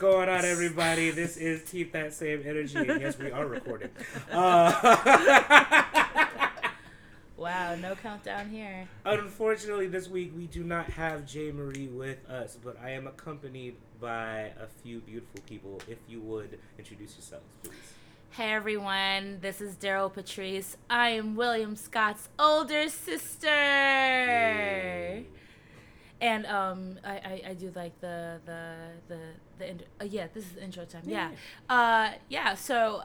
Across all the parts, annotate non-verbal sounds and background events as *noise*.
What's going on, everybody? This is Keep That Same Energy. And yes, we are recording. Uh, *laughs* Wow, no countdown here. unfortunately, this week we do not have Jay Marie with us, but I am accompanied by a few beautiful people. If you would introduce yourselves, please. Hey everyone, this is Daryl Patrice. I am William Scott's older sister. And um, I, I, I do like the the the the intro- uh, yeah. This is the intro time. Yeah, uh, yeah. So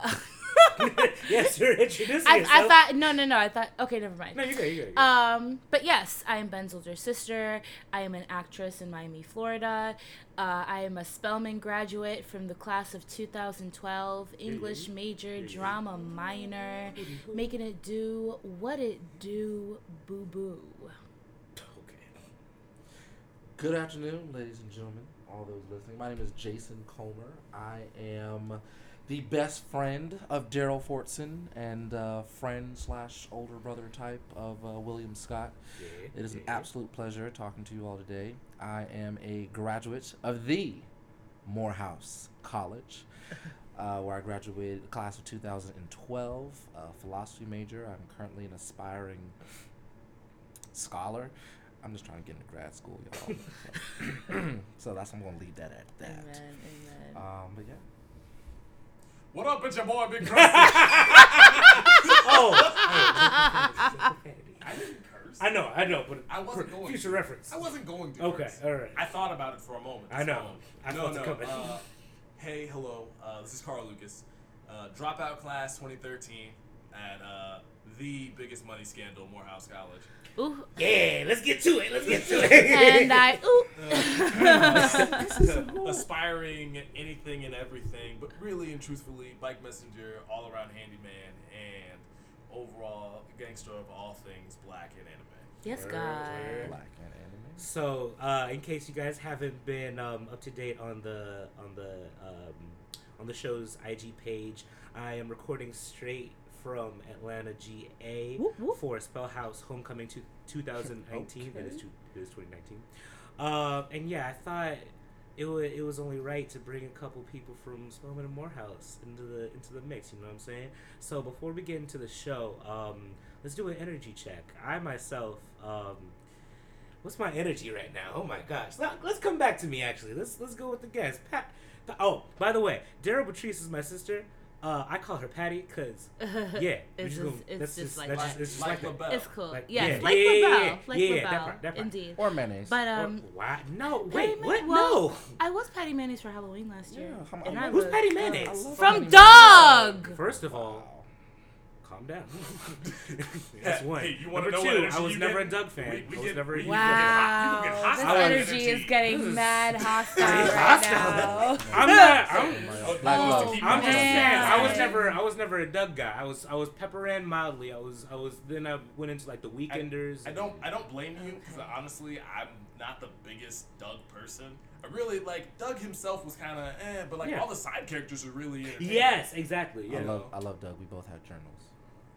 *laughs* yes, you're introducing I, yourself. I thought no no no. I thought okay, never mind. No, you're good. You're good. Um, but yes, I am Ben's older sister. I am an actress in Miami, Florida. Uh, I am a Spelman graduate from the class of 2012, English major, drama minor, making it do what it do, boo boo. Good afternoon, ladies and gentlemen, all those listening. My name is Jason Culmer. I am the best friend of Daryl Fortson and uh, friend slash older brother type of uh, William Scott. Yeah, It is an yeah. absolute pleasure talking to you all today. I am a graduate of the Morehouse College, *laughs* uh, where I graduated class of 2012, uh, philosophy major. I'm currently an aspiring scholar. I'm just trying to get into grad school, y'all. so, *laughs* *clears throat* so that's I'm gonna leave that at that. Amen, amen. Um, but yeah. What up, it's your boy Big *laughs* Krusty. *laughs* Oh, I didn't curse. I know, I know, but I wasn't going future to. reference. I wasn't going to. Okay, curse. all right. I thought about it for a moment. I know. Just a moment. I no, no. Uh, hey, hello. Uh, this is Carl Lucas. Uh, dropout class 2013 at uh, the biggest money scandal, Morehouse College. Ooh, Yeah, let's get to it. Let's get to *laughs* it. and I ooh. *laughs* Aspiring anything and everything, but really and truthfully, bike messenger, all around handyman, and overall gangster of all things black and anime. yes, God. Black and anime. So, uh, in case you guys haven't been um, up to date on the on the um, on the show's IG page, I am recording straight from Atlanta, GA Whoop, whoop. for SpelHouse Homecoming to 2019. It is Okay. two, it is 2019. Uh, and yeah, I thought it was it was only right to bring a couple people from Spelman and Morehouse into the into the mix. You know what I'm saying? So before we get into the show, um, let's do an energy check. I myself. Um, What's my energy right now? Oh my gosh! Let- Let's come back to me. Actually, let's let's go with the guest. Pat. Oh, by the way, Daryl Patrice is my sister. Uh, I call her Patty because *laughs* yeah, It's just just- gonna- it's that's just like that's that. it's just Like like that. LaBelle. It's cool. Like, yes, yeah, like yeah, yeah, LaBelle. yeah, Like yeah, LaBelle. that part, that part. Indeed. Or mayonnaise. But Or- um, why? No, Patty wait, Ma- what? well, no. I was Patty Mayonnaise for Halloween last year. Yeah, come on. and I I Who's Patty uh, Mayonnaise? I From Patty Dog. First of all, Wow. Calm down. *laughs* That's one. Hey, you Number know two, I was never get? a Doug fan. We- we I was get- never. a we- Heath get hot- Wow, you can get this energy energy. is getting This is- mad *laughs* hostile right hostile. now. I'm *laughs* not. I'm, Oh, Oh. I'm just saying. I was never. I was never a Doug guy. I was. I was Pepper Ann mildly. I was. I was. Then I went into like the Weekenders. I don't. I don't blame you because honestly, I'm not the biggest Doug person. I really like Doug himself was kind of eh, but like Yeah. all the side characters are really. Yes, exactly. I Yeah. love I love Doug. We both had journals.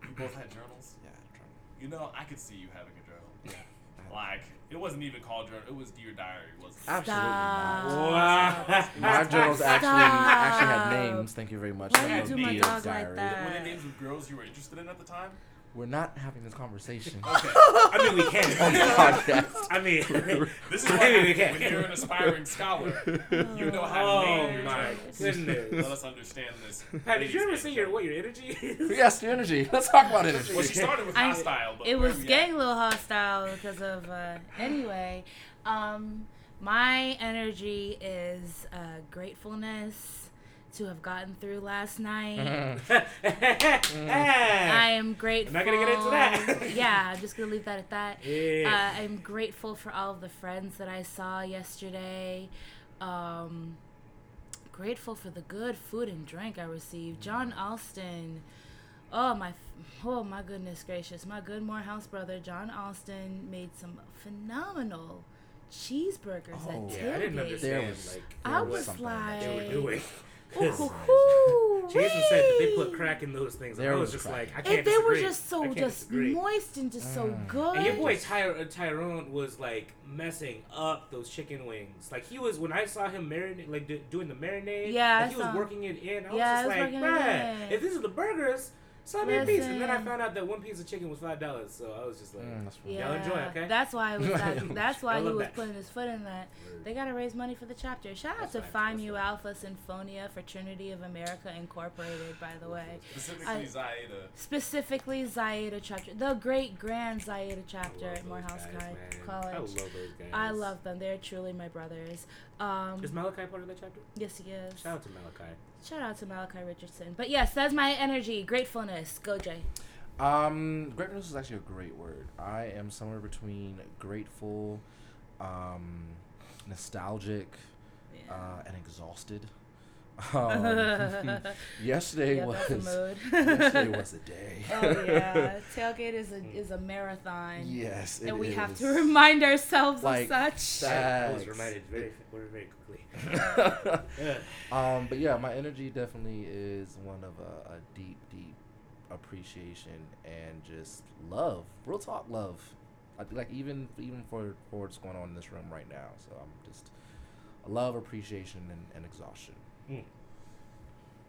You both had journals. Yeah, journal. You know, I could see you having a journal. Yeah. *laughs* Like it wasn't even called journal. It was Dear Diary. Wasn't it? Absolutely not. Wow. My journals actually actually had names. Thank you very much. Why Like you do my Dear dog like Diary. that? Were they names of girls you were interested in at the time? We're not having this conversation. Okay. I mean, we can. *laughs* on the can. podcast. I mean, *laughs* This is I why mean, we can. when you're an aspiring scholar, you know how to Oh name your my goodness. Let us understand this. Pat, did you ever ladies say and your what your energy is? yes, the energy. Let's talk about energy. Well, she started with I- hostile, but it was we getting a little hostile because of uh, anyway um my energy is uh gratefulness to have gotten through last night. I am *laughs* grateful not gonna get into that. yeah i'm just gonna leave that at that. *laughs* Yeah. uh, i'm grateful for all of the friends that i saw yesterday. Um grateful for the good food and drink i received. John alston. Oh my, oh my goodness gracious! My good Morehouse brother John Alston made some phenomenal cheeseburgers Oh. at yeah, I didn't understand was- like I was something that were like, *laughs* Jason said that they put crack in those things. And There I was was just crack. like, I can't It, they were just so just disagree. moist and just so Mm. good. And your boy Ty- uh, Tyrone was like messing up those chicken wings. Like he was when I saw him marinate, like do, doing the marinade. Yeah, like, he was working it in. I Yeah, was I just was like, working it in. if these are the burgers, sell me a piece. And then I found out that one piece of chicken was five dollars. So I was just like, Mm, that's. Yeah, Y'all enjoy, okay? That's why it was *laughs* that, that's why he was that. putting his foot in that. They gotta raise money for the chapter. Shout out to Phi Mu right. Alpha Sinfonia Fraternity of America Incorporated, by the way. *laughs* Specifically, I- Zaida. Specifically, Zayeda chapter, the great grand Zayeda I chapter at Morehouse guys, Ki- College. I love those guys. I love them. They're truly my brothers. Um, Is Malachi part of that chapter? yes, he is. Shout out to Malachi. Shout out to Malachi Richardson. But yes, that's my energy. Gratefulness. Go, Jay. Um, gratefulness is actually a great word. I am somewhere between grateful, um, nostalgic, Yeah. uh, and exhausted. Um, *laughs* yesterday yeah, was that's a mood. *laughs* yesterday *laughs* was a day. oh yeah, tailgate is a is a marathon. Yes, it and we have to remind ourselves Like, of such. I was reminded very, very, very quickly. Yeah. um, but yeah, my energy definitely is one of a, a deep, deep appreciation and just love, real talk love. I, like even even for for what's going on in this room right now. So I'm just love, appreciation, and, and exhaustion.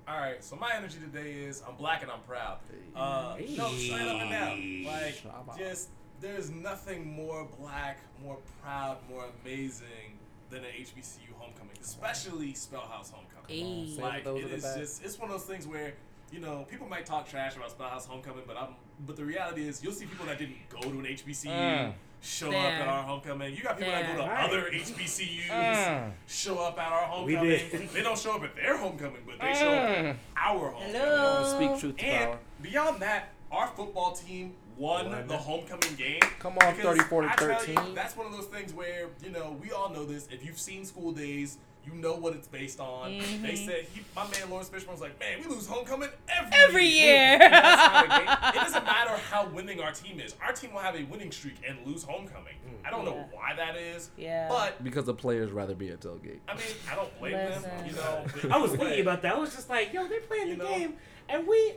All right, so my energy today is I'm black and I'm proud. Uh, no, straight up and down. Like, just there's nothing more black, more proud, more amazing than an HBCU homecoming, especially SpelHouse homecoming. Ayy. Like, those it in the is back. just it's one of those things where you know people might talk trash about SpelHouse homecoming, but I'm but the reality is you'll see people that didn't go to an HBCU. Mm. Show up at our homecoming. You got people that go to Right. other HBCUs, Mm. show up at our We homecoming. did. They don't show up at their homecoming, but they show up at Mm. our homecoming. Hello. Speak truth to And power. beyond that, our football team won Won. the homecoming game. Come on, 34 to I tell you, 13. that's one of those things where, you know, we all know this. If you've seen School Daze, you know what it's based on. Mhm. They said, he, my man Laurence Fishburne was like, man, we lose homecoming every, Every year. *laughs* That's how the game- it doesn't matter how winning our team is. Our team will have a winning streak and lose homecoming. I don't know why that is. Yeah. But, Because the players rather be at tailgate. I mean, I don't blame them. You know, I was thinking about that. I was just like, yo, they're playing You the know? game, and we,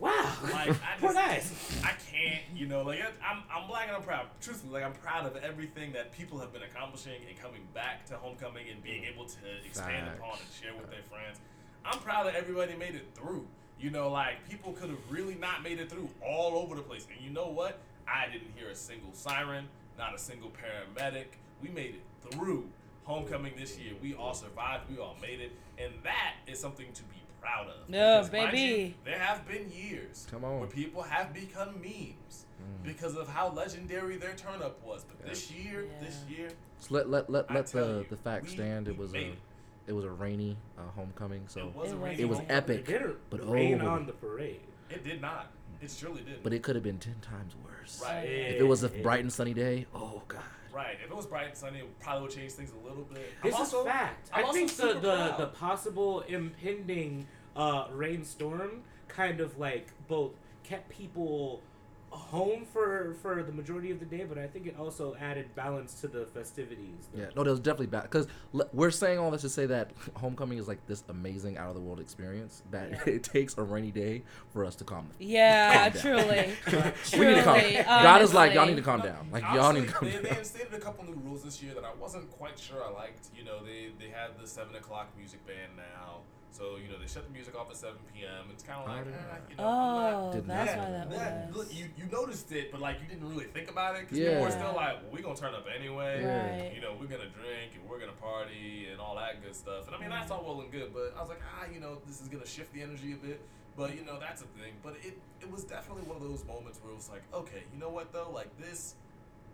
wow, Like, I *laughs* poor guys. I can't, you know, like I'm, I'm black and I'm proud. Truthfully, like I'm proud of everything that people have been accomplishing and coming back to homecoming and being able to expand Facts. upon and share with their friends. I'm proud that everybody made it through. You know, like people could have really not made it through all over the place. And you know what? I didn't hear a single siren, not a single paramedic. We made it through homecoming this year. We all survived. We all made it, and that is something to be proud of. Yeah, Because, mind you, baby. there have been years Come on. where people have become memes Mm. because of how legendary their turn up was. But this year, this year, So let let let, I let the you, the fact we- stand. It was a it. it was a rainy uh, homecoming. So it was It was rainy It was homecoming. epic. It did But rain oh. on the parade. It did not. It surely did. but it could have been ten times worse. right, If it was a bright and sunny day, oh god. Right. If it was bright and sunny, it probably would change things a little bit. This I'm is also, fact. I'm I also think the the, the possible impending uh, rainstorm kind of like both kept people home for for the majority of the day, but I think it also added balance to the festivities. Yeah, no, that was definitely bad. Because we're saying all this to say that homecoming is like this amazing out of the world experience that *laughs* it takes a rainy day for us to calm down. Yeah, *laughs* Calm down. truly. *laughs* we need to calm. Truly, God is like, y'all need to calm down. Like y'all need to calm they, they down. instated a couple new rules this year that I wasn't quite sure I liked. You know, they they had the seven o'clock music band now, so you know they shut the music off at seven p.m. It's kind of like, didn't eh, you know, Oh, Didn't that's know. why that that, was. look, you, you noticed it, but like you didn't really think about it because people were still like, well, we gonna turn up anyway. Right. You know, we're gonna drink and we're gonna party and all that good stuff. And I mean, that's all well and good, but I was like, ah, you know, this is gonna shift the energy a bit. But you know, that's a thing. But it it was definitely one of those moments where it was like, okay, you know what though, like this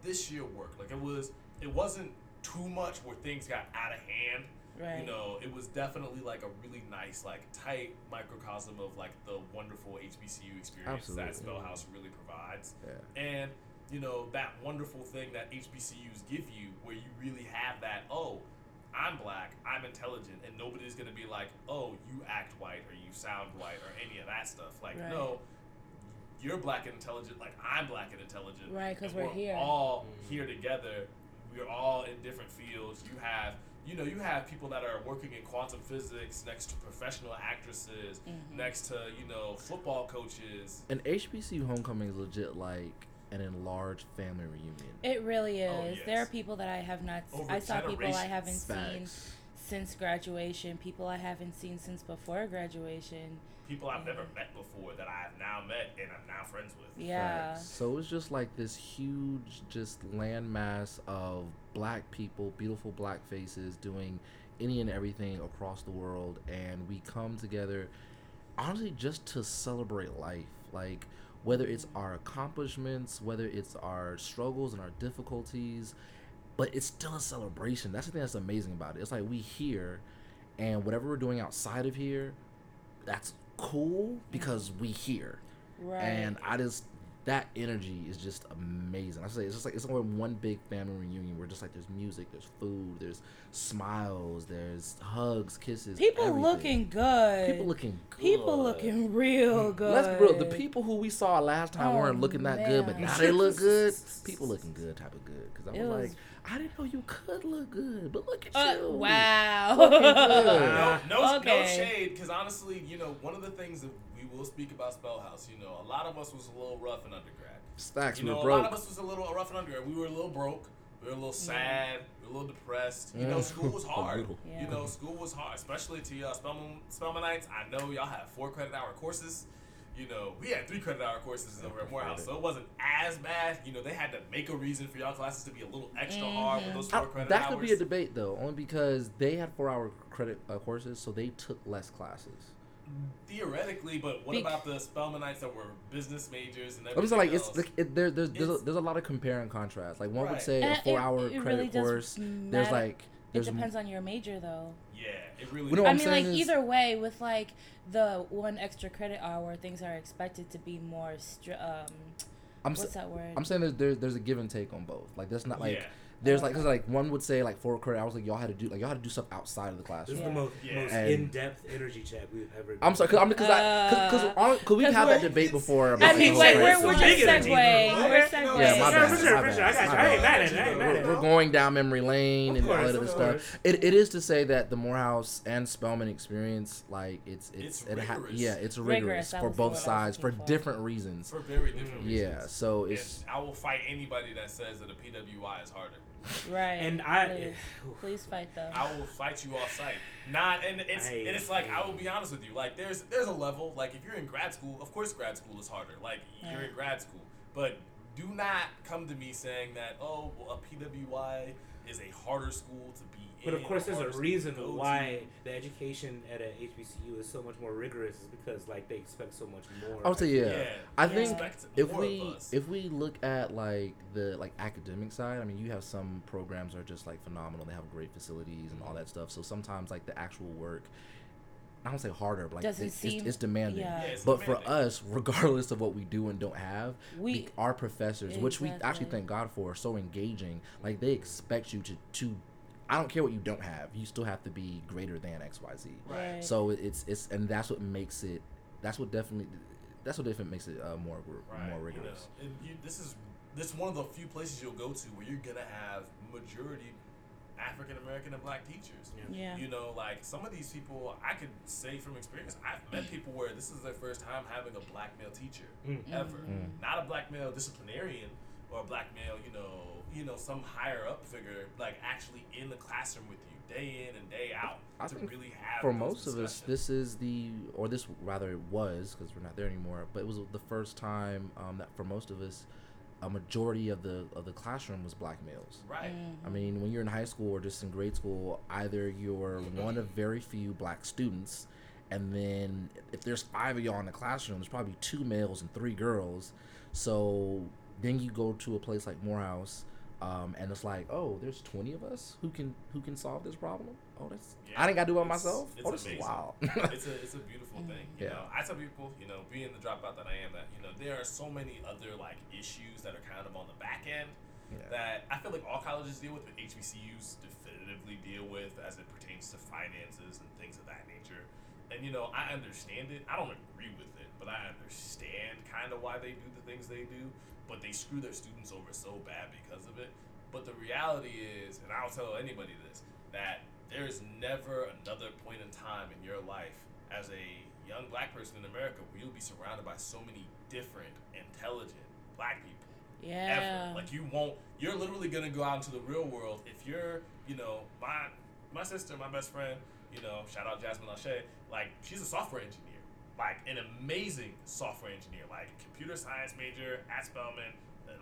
this year worked. Like it was it wasn't too much where things got out of hand. Right. You know, it was definitely like a really nice, like tight microcosm of like the wonderful HBCU experience that Absolutely. SpelHouse really provides. Yeah. And you know that wonderful thing that HBCUs give you, where you really have that. Oh, I'm black, I'm intelligent, and nobody's gonna be like, oh, you act white or you sound white or any of that stuff. Like, Right. no, you're black and intelligent, like I'm black and intelligent. Right, 'cause and we're here. all Mhm. here together. We're all in different fields. You have you know, you have people that are working in quantum physics next to professional actresses, Mhm. next to you know football coaches. And HBCU homecoming is legit like an enlarged family reunion. It really is. Oh, There are people that I have not. s- Over I saw people I haven't generations. seen Facts. Since graduation. People I haven't seen since before graduation. People I've Yeah. never met before that I have now met and I'm now friends with. Yeah. Facts. So it's just like this huge, just landmass of black people, beautiful black faces doing any and everything across the world, and we come together, honestly, just to celebrate life. Like whether it's our accomplishments, whether it's our struggles and our difficulties, but it's still a celebration. That's the thing that's amazing about it. It's like we here, and whatever we're doing outside of here, that's cool because we here Right. and I just that energy is just amazing. I say it's just like it's like one big family reunion where just like there's music, there's food, there's smiles, there's hugs, kisses. people everything. looking good. people looking good. People looking real good. Let's bro, the people who we saw last time Oh, weren't looking that good, but now they look *laughs* good. People looking good, type of good. Because I It was, was- like, I didn't know you could look good, but look at Uh, you. wow. good. No, no, no shade, because honestly, you know, one of the things that we will speak about SpelHouse, you know, a lot of us was a little rough in undergrad. Stacks, You we know, were a lot of us was a little rough in undergrad. We were a little broke. We were a little sad. We were a little depressed. You know, school was *laughs* hard. Yeah. You know, school was hard, especially to y'all Spelman, Spelmanites. I know y'all have four credit hour courses. You know, we had three credit hour courses over at Morehouse, so it wasn't as bad. You know, they had to make a reason for y'all classes to be a little extra hard with those I- four credit that hours. That could be a debate though, only because they had four hour credit uh, courses, so they took less classes. Theoretically, but what Bec- about the Spelmanites that were business majors and I'm everything just like it's else? like it, there, there's there's a, there's a lot of compare and contrast. Like one would say And a it- four hour it credit really does course. There's like It depends on your major, though. yeah, it really. We know I what I'm mean, like is- either way, with like the one extra credit hour, things are expected to be more. Str- um, I'm what's s- that word? I'm saying there's, there's there's a give and take on both. Like that's not like Yeah. There's like cause like one would say like four credit hours like y'all had to do like y'all had to do stuff outside of the This classroom. is Yeah. the most, Yeah. most in-depth energy check we've ever. Done. I'm sorry, cause I'm because I cause Uh, cause, cause we've had that debate before. I About mean, the wait, whole we're, race. we're just energy, segueing. We're Okay. Yeah, my Yeah, bad. for sure, my for bad, sure. I got you. I ain't mad at it. I ain't mad at We're, it. we're going down memory lane Of and all course, that other stuff. It, it is to say that the Morehouse and Spelman experience, like it's it's, It's it ha- yeah, it's Rigorous, rigorous, for both word I was sides for different reasons. for very different reasons. Yeah, so it's I will fight anybody that says that a PWI is harder. Right. And I, Please, *sighs* please fight though. I will fight you off site. Not and it's I- and it's like I will be honest with you. Like there's there's a level. Like if you're in grad school, of course grad school is harder. Like you're in grad school, but do not come to me saying that oh well, a PWI is a harder school to be in. But of course, there's a reason to to. why the education at a HBCU is so much more rigorous. Is because like they expect so much more. I would say yeah. Yeah, I think if we if we look at like the like academic side, I mean, you have some programs that are just like phenomenal. They have great facilities and all that stuff. So sometimes like the actual work, I don't say harder, but like it- it's, seem- it's demanding. yeah. Yeah, it's But for us, regardless of what we do and don't have, We- we our professors, which we actually thank God for, are so engaging. Like they expect you to to. I don't care what you don't have. You still have to be greater than X Y Z. Right. So it's it's and that's what makes it. That's what definitely. That's what definitely makes it uh, more gr- Right, more you rigorous. know, and you, this is this is one of the few places you'll go to where you're gonna have majority African American and black teachers. Yeah. You know, like some of these people, I could say from experience, I've met people where this is their first time having a black male teacher Mm. ever, Mm. not a black male disciplinarian or a black male, you know, you know, some higher up figure, like actually in the classroom with you day in and day out I to think really have For those most of us, this is the, or this rather it was, because we're not there anymore. But it was the first time um, that for most of us, a majority of the of the classroom was black males. right. I mean, when you're in high school or just in grade school, either you're one of very few black students, and then if there's five of y'all in the classroom, there's probably two males and three girls. So then you go to a place like Morehouse, um, and it's like, oh, there's 20 of us who can who can solve this problem. Oh, that's Yeah, I ain't gotta do it by it's- myself. it's oh, this amazing. is wild. *laughs* it's a it's a *laughs* beautiful thing. You Yeah. know, I tell people, you know, being the dropout that I am, that you know, there are so many other like issues that are kind of on the back end Yeah. that I feel like all colleges deal with, but HBCUs definitively deal with as it pertains to finances and things of that nature. And you know, I understand it. I don't agree with it, but I understand kind of why they do the things they do. But they screw their students over so bad because of it. But the reality is, and I'll tell anybody this, that there is never another point in time in your life as a young black person in America where you'll be surrounded by so many different, intelligent black people Yeah. ever. Like you won't. You're literally gonna go out into the real world if you're, you know, my my sister, my best friend, you know, shout out Jasmine Lachey. Like she's a software engineer, like an amazing software engineer, like computer science major at Spelman,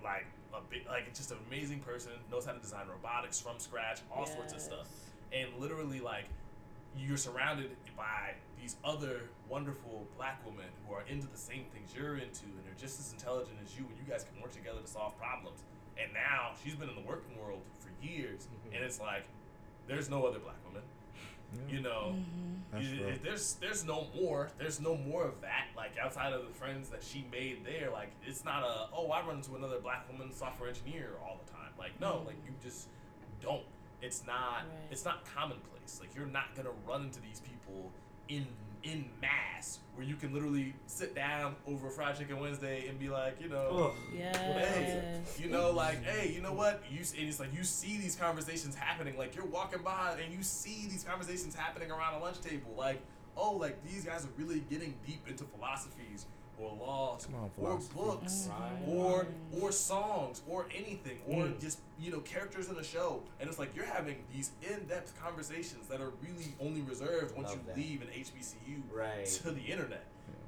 like a big, like just an amazing person, knows how to design robotics from scratch, all sorts of stuff, and literally like you're surrounded by these other wonderful black women who are into the same things you're into and are just as intelligent as you and you guys can work together to solve problems. And now she's been in the working world for years Mm-hmm. and it's like there's no other black woman you know mm-hmm. That's you- real. there's there's no more there's no more of that like outside of the friends that she made there like it's not a oh i run into another black woman software engineer all the time. Like no like you just don't. It's not Right. it's not commonplace. Like you're not gonna run into these people in in mass where you can literally sit down over fried chicken wednesday and be like you know Ugh. Yes. you know, like, hey, you know what? You and it's like you see these conversations happening. Like you're walking by and you see these conversations happening around a lunch table. Like, oh, like these guys are really getting deep into philosophies or laws on, or books Right. or or songs or anything or Mm. just you know characters in a show. And it's like you're having these in-depth conversations that are really only reserved once Love you that. leave an HBCU Right. to the internet.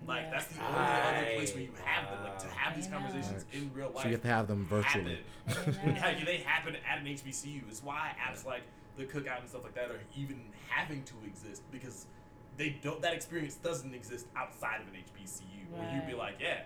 Like Yeah. that's the only other place where you have them, like to have these I know. conversations in real life So you have to have them virtually. happen. *laughs* Yeah, they happen at an HBCU. It's why apps like the cookout and stuff like that are even having to exist because they don't. That experience doesn't exist outside of an HBCU where you'd be like, yeah,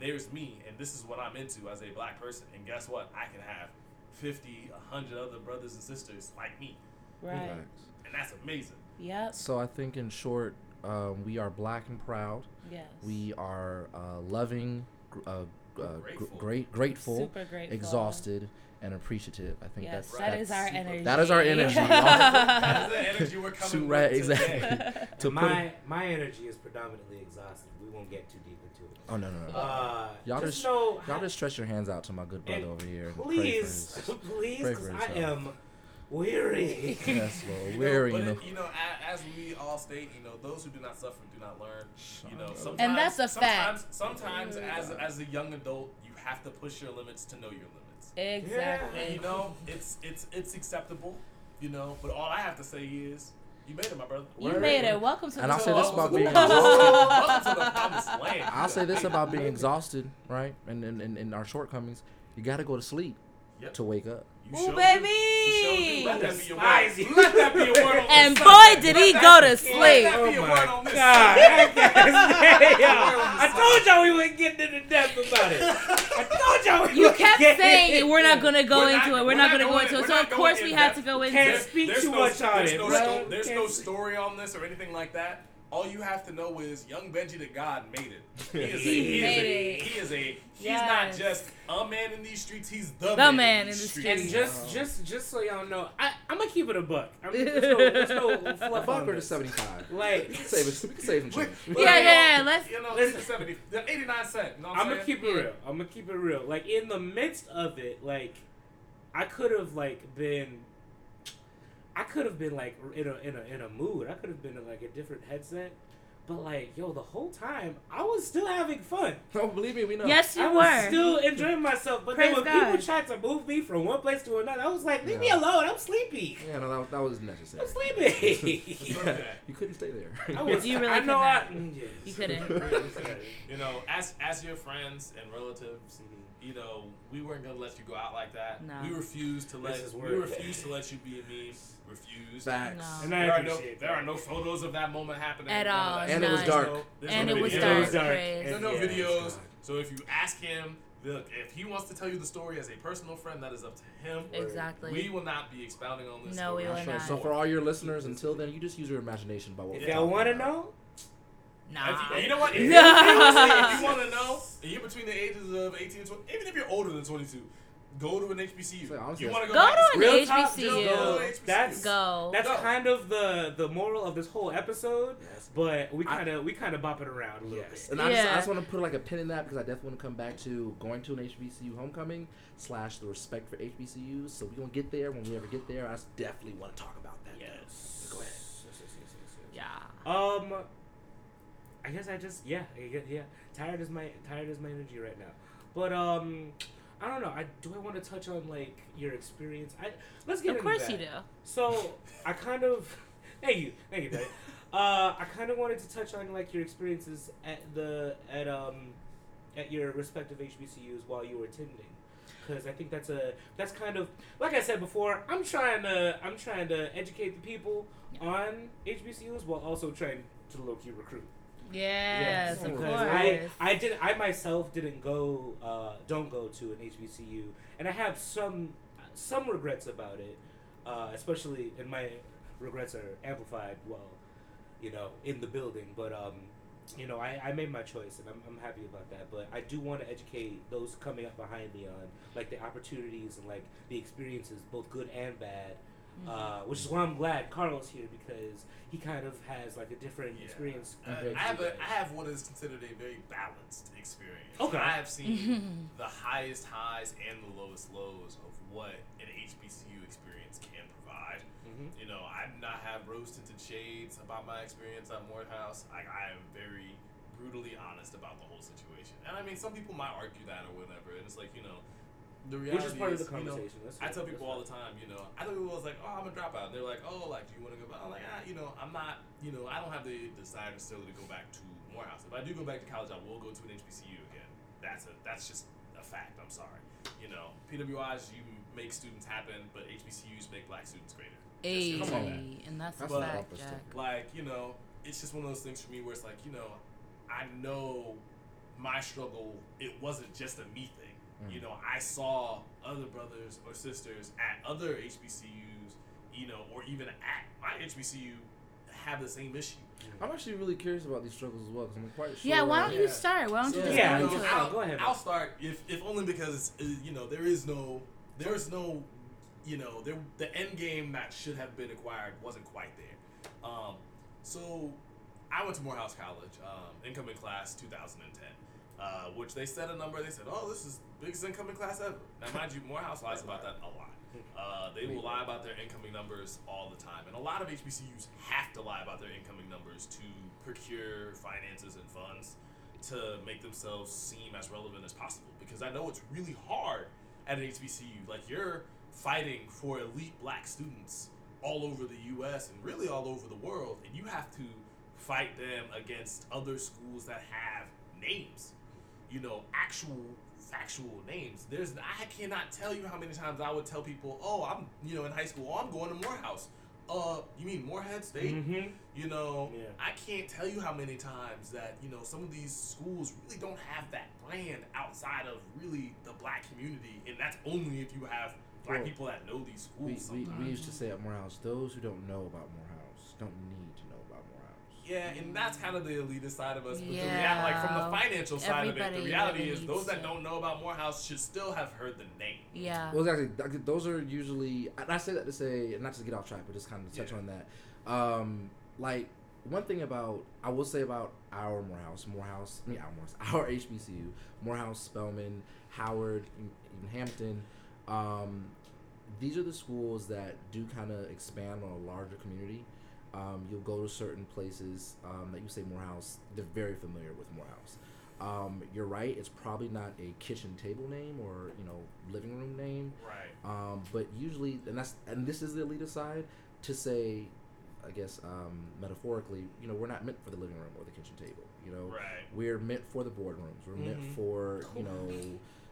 there's me, and this is what I'm into as a black person, and guess what? I can have 50, 100 other brothers and sisters like me, Right. Facts. and that's amazing. Yep. So I think, in short, um, we are black and proud. Yes. We are uh, loving, gr- uh, uh, gr- Grateful. great, grateful, Super grateful. exhausted, and appreciative. I think Yes, that's that is our that's- energy. That is our *laughs* energy. That is the *laughs* energy we're coming *laughs* To right, today. exactly. to put. my my energy is predominantly exhausted. We won't get too deep into it. Oh no no no! Uh, Y'all just just- know, Y'all just stretch your hands out to my good brother over here. and please, his- please, because I himself. am weary. yes, Lord. You Weary, know, you but know. it- you know, a- as we all state, you know, those who do not suffer do not learn. You know, Shut sometimes. And that's a sometimes, fact. Sometimes, as as a young adult, you have to push your limits to know your limits. Exactly. And you know, it's it's it's acceptable. You know, but all I have to say is, you made it, my brother. You Word. made it. Welcome to And the I'll say this about being exhausted. *laughs* welcome to the promised land. I'll say this about being exhausted, right? And and, and, and our shortcomings. You got to go to sleep Yep. to wake up. You Ooh, baby. You. Let that be your Despise word. you. Let that be your word *laughs* And boy, did he go to sleep. Oh my word on this oh God, *laughs* I can't Word on I this told y'all we wouldn't get into depth about it. I told y'all we You wouldn't kept get saying we're not gonna go into it. We're, we're not, not gonna go into it. So of course we in had to go into Can't speak there's too no, much on there's it, bro. sto- there's Can't no story on this or anything like that. All you have to know is young Benji the God made it. *laughs* He is a, He he, is made a, it. he is a he's Yes. not just a man in these streets, he's the, The man, man in in these the streets. And just, just, just so y'all know, I, I'm gonna keep it a buck. I'm, there's no, there's no A fluff buck on or to this. seventy-five. Like, save it. We can save some change. Wait, Yeah, yeah, yeah. Let's. You know, Listen. 70, the 89 cent. You know I'm I'm, gonna keep it real. I'm gonna keep it real. Like in the midst of it, like I could have like been. I could have been like in a in a in a mood. I could have been in like a different headset. But like, yo, the whole time I was still having fun. No, *laughs* believe me, we know. Yes, you I were. was still enjoying myself. But Praise then when God. people tried to move me from one place to another, I was like, leave me alone. I'm sleepy. Yeah, no, that, that was necessary. I'm sleepy. *laughs* yeah, *laughs* you couldn't stay there. I was, You really I could know I, not. mm, yes. You couldn't. You know, as as your friends and relatives, you know, we weren't gonna let you go out like that. No. We refused to let This is we word. refused to let you be a meme. Refused. Facts. No. And I There are no appreciate there are no photos of that moment happening At none of all, And it was dark. There's no- there's And it was videos. dark. It was There's no yeah, it was videos. So if you ask him, look, if he wants to tell you the story as a personal friend, that is up to him. Exactly. We will not be expounding on this. No, we will Sure. not. So for all your listeners, until then, you just use your imagination about what If y'all want to about. know, Nah. If you, you know what? If, *laughs* No. if you *laughs* want to know, and you're between the ages of 18 and 20, even if you're older than 22, go to an HBCU. Say, honestly, you want to go, Go back to an Real talk, HBCU. just Go to go. HBCU. That's Go. that's Go. kind of the the moral of this whole episode. Yes. But we kind of we kind of bop it around a little Yes, bit. and I just, I just want to put like a pin in that because I definitely want to come back to going to an HBCU homecoming slash the respect for HBCUs. So we gonna get there when we ever get there. I definitely want to talk about that. Yes. Go ahead. Yeah. Um, I guess I just yeah, guess, yeah. Tired is my tired is my energy right now. But um, I don't know. I do I want to touch on like your experience. I let's get it. Of course that. you do. So I kind of *laughs* thank you, thank you, Daddy. *laughs* Uh, I kind of wanted to touch on like your experiences at the at um at your respective HBCUs while you were attending, because I think that's a that's kind of like I said before. I'm trying to I'm trying to educate the people on HBCUs while also trying to low key recruit. Yes, of course. I, I did I myself didn't go uh, don't go to an HBCU and I have some some regrets about it uh, especially and my regrets are amplified well you know in the building but um you know I, I made my choice and I'm, I'm happy about that but I do want to educate those coming up behind me on like the opportunities and like the experiences both good and bad Mm-hmm. uh, which is why I'm glad Carlos here because he kind of has like a different Yeah. experience. Uh, I have you a, guys. I have what is considered a very balanced experience. Okay. I have seen *laughs* the highest highs and the lowest lows of what an HBCU experience can provide. Mhm. You know, I do not have rose tinted shades about my experience at Morehouse. I, I am very brutally honest about the whole situation. And I mean, some people might argue that or whatever. And it's like, you know, the reality Which is part of the you know, conversation. That's I tell That's people all the time, you know, I tell people I was like, oh, I'm a dropout. They're like, oh, like, do you want to go back? I'm like, ah, you know, I'm not, you know, I don't have the desire necessarily to go back to Morehouse. If I do go back to college, I will go to an HBCU again. That's a, that's just a fact. I'm sorry. You know, PWIs, you make students happen, but HBCUs make black students greater. Hey, Just Come on. and that's a That's But- fact, Jack. like you know it's just one of those things for me where it's like you know i know my struggle it wasn't just a me thing Mm. you know i saw other brothers or sisters at other hbcus you know or even at my hbcu have the same issue I'm actually really curious about these struggles as well because I'm quite sure. Yeah, why don't you Yeah. start? Why don't you Yeah. just Yeah, go you into? I'll, Go ahead, I'll start if, if only because uh, you know there is no there is no you know there the end game that should have been acquired wasn't quite there. Um, so I went to Morehouse College, um, incoming class 2010, uh, which they set a number. They said, "Oh, this is biggest incoming class ever." Now, mind you, Morehouse lies about that a lot. Uh, they will lie about their incoming numbers all the time, and a lot of HBCUs have to lie about their incoming numbers to procure finances and funds to make themselves seem as relevant as possible. Because I know it's really hard at an HBCU. Like you're fighting for elite black students all over the U.S. and really all over the world, and you have to fight them against other schools that have names. You know, actual factual names. There's I cannot tell you how many times I would tell people, "Oh, I'm you know in high school. Oh, I'm going to Morehouse." Uh, you mean Morehead State? Mhm. You know, Yeah. I can't tell you how many times that you know some of these schools really don't have that brand outside of really the black community, and that's only if you have black Well, people that know these schools. we, sometimes. we used to say at Morehouse, those who don't know about Morehouse don't need to know about Morehouse. Yeah, and that's kind of the elitist side of us. But the Yeah. like from the financial side of it, the reality is needs those that don't know about Morehouse should still have heard the name. Yeah. Well, exactly. Those are usually. And I say that to say, not to get off track, but just kind of touch Yeah. on that. Um, like one thing about I will say about our Morehouse, Morehouse, I mean our Morehouse, *laughs* our HBCU, Morehouse, Spelman, Howard, even Hampton. Um, these are the schools that do kind of expand on a larger community. Um, you'll go to certain places um, that you say Morehouse, they're very familiar with Morehouse. Um, you're right; it's probably not a kitchen table name or you know living room name, Right. um, but usually, and that's and this is the elitist side to say, I guess um, metaphorically, you know, we're not meant for the living room or the kitchen table. You know, Right. we're meant for the boardrooms. We're meant Mhm. for you know,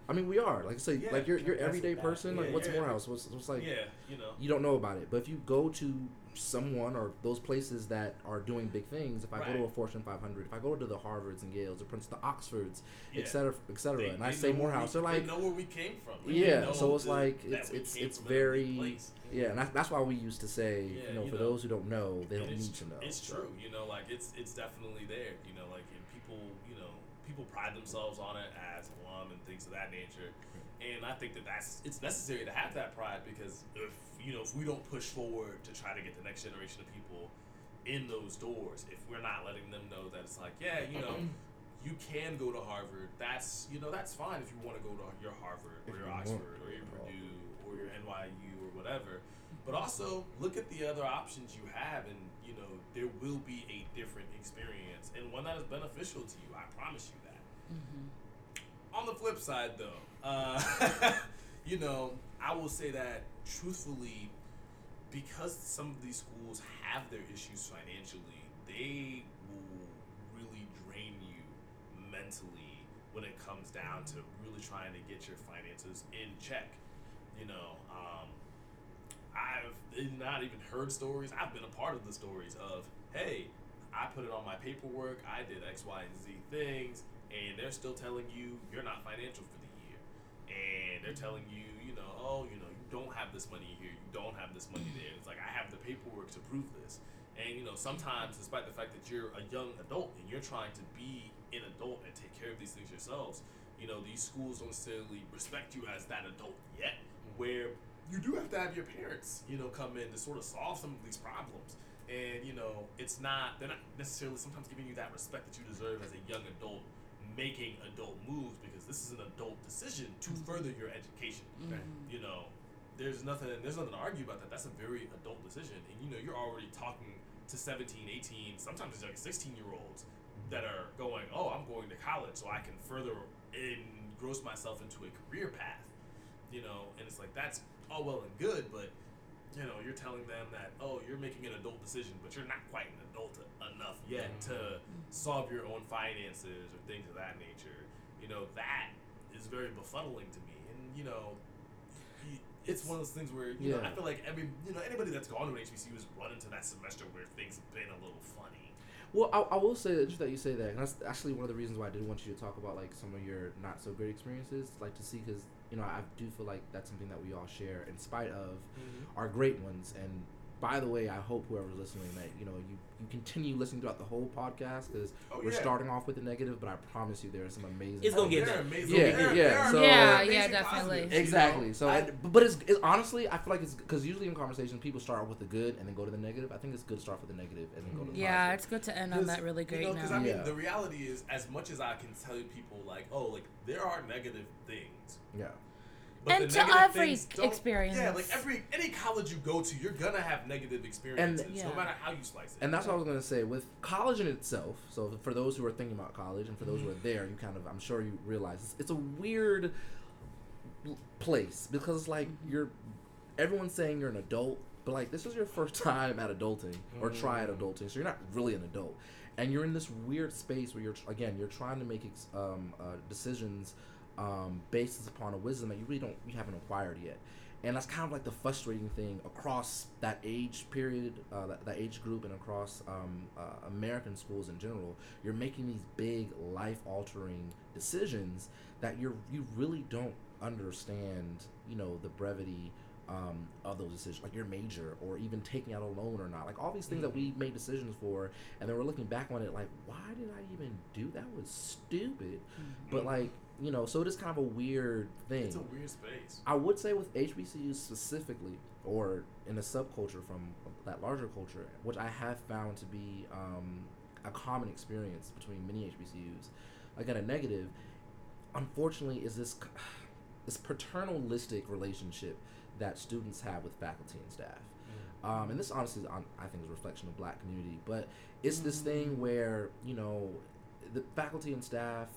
I mean, we are like I say, Yeah, like you're you're everyday what that- person. Like, yeah, what's yeah. Morehouse? What's what's like? yeah, you know. You don't know about it, but if you go to someone or those places that are doing big things, if I go to a Fortune 500, if I go to the Harvards and Yales, or Princeton, Oxfords, Yeah. et cetera, et cetera, They- and they I say Morehouse, they're like, they know where we came from. Like, Yeah, so it's the- like, it's- it's- it's very- place. Yeah, and that's, that's why we used to say, Yeah, you know, you for know. those who don't know, they don't need to know. It's So, true, you know, like it's it's definitely there, you know, like and people, you know, people pride themselves on it as alum and things of that nature, and I think that that's it's necessary to have that pride because if you know if we don't push forward to try to get the next generation of people in those doors, if we're not letting them know that it's like, yeah, you know. You can go to Harvard. That's you know that's fine if you want to go to your Harvard or your Oxford or your Purdue or your NYU or whatever. But also look at the other options you have, and you know there will be a different experience and one that is beneficial to you. I promise you that. Mm-hmm. On the flip side, though, uh, *laughs* you know, I will say that truthfully, because some of these schools have their issues financially, they will really drain you mentally when it comes down to really trying to get your finances in check. You know, um, I've not even heard stories. I've been a part of the stories of, hey, I put it on my paperwork. I did X, Y, and Z things, and they're still telling you you're not financial for and they're telling you, you know, oh, you know, you don't have this money here, you don't have this money there. It's like I have the paperwork to prove this, and you know, sometimes despite the fact that you're a young adult and you're trying to be an adult and take care of these things yourselves, you know, these schools don't necessarily respect you as that adult yet, where you do have to have your parents, you know, come in to sort of solve some of these problems. And you know, it's not they're not necessarily sometimes giving you that respect that you deserve as a young adult making adult moves because this is an adult decision to further your education. Mhm. You know, there's nothing there's nothing to argue about that. That's a very adult decision. And you know, you're already talking to 17, 18, sometimes it's like 16 year olds that are going, "Oh, I'm going to college so I can further engross myself into a career path." You know, and it's like that's all well and good, but you know, you're telling them that, oh, you're making an adult decision, but you're not quite an adult enough yet to solve your own finances or things of that nature. You know, that is very befuddling to me. And, you know, it's one of those things where, you know, I feel like every, you know, anybody that's gone to an HBCU has run into that semester where things have been a little funny. Well, I, I will say that just that you say that, and that's actually one of the reasons why I did want you to talk about like some of your not so great experiences, like to see because you know I do feel like that's something that we all share in spite of mm-hmm. our great ones. And by the way, I hope whoever's listening that you know you you continue listening throughout the whole podcast because Oh, we're yeah. starting off with the negative, but I promise you there are some amazing. It's gonna get they're better. amazing. Yeah, They're- yeah, so- Yeah, yeah, definitely. positives. Exactly. So, I- but it's, it's honestly, I feel like it's because usually in conversations people start with the good and then go to the negative. I think it's good to start with the negative and then go to the Yeah, positive. it's good to end on that really great you know, 'cause note. I mean, Yeah. the reality is, as much as I can tell people like, oh, like there are negative things, yeah. But And the to every experience. Yeah, like every any college you go to, you're gonna have negative experiences, Yeah. no matter how you slice it. And that's what I was gonna say with college in itself. So for those who are thinking about college and for those who are there, you kind of, I'm sure you realize it's, it's a weird place because it's like you're, everyone's saying you're an adult, but like this is your first *laughs* time at adulting or try at adulting, so you're not really an adult, and you're in this weird space where you're again you're trying to make ex- um, uh, decisions um, based upon a wisdom that you really don't you haven't acquired yet and that's kind of like the frustrating thing across that age period, uh, that, that age group, and across um, uh, American schools in general. You're making these big life-altering decisions that you're you really don't understand. You know the brevity um, of those decisions, like your major, or even taking out a loan or not. Like all these things that we made decisions for, and then we're looking back on it like, why did I even do that? Was stupid. But like you know, so it is kind of a weird thing. it's a weird space. I would say with HBCUs specifically, or in a subculture from that larger culture, which I have found to be um, a common experience between many HBCUs. Again, a negative, unfortunately, is this *sighs* this paternalistic relationship that students have with faculty and staff. Um, and this honestly, is, on- I think, is a reflection of black community. But it's this thing where you know, the faculty and staff,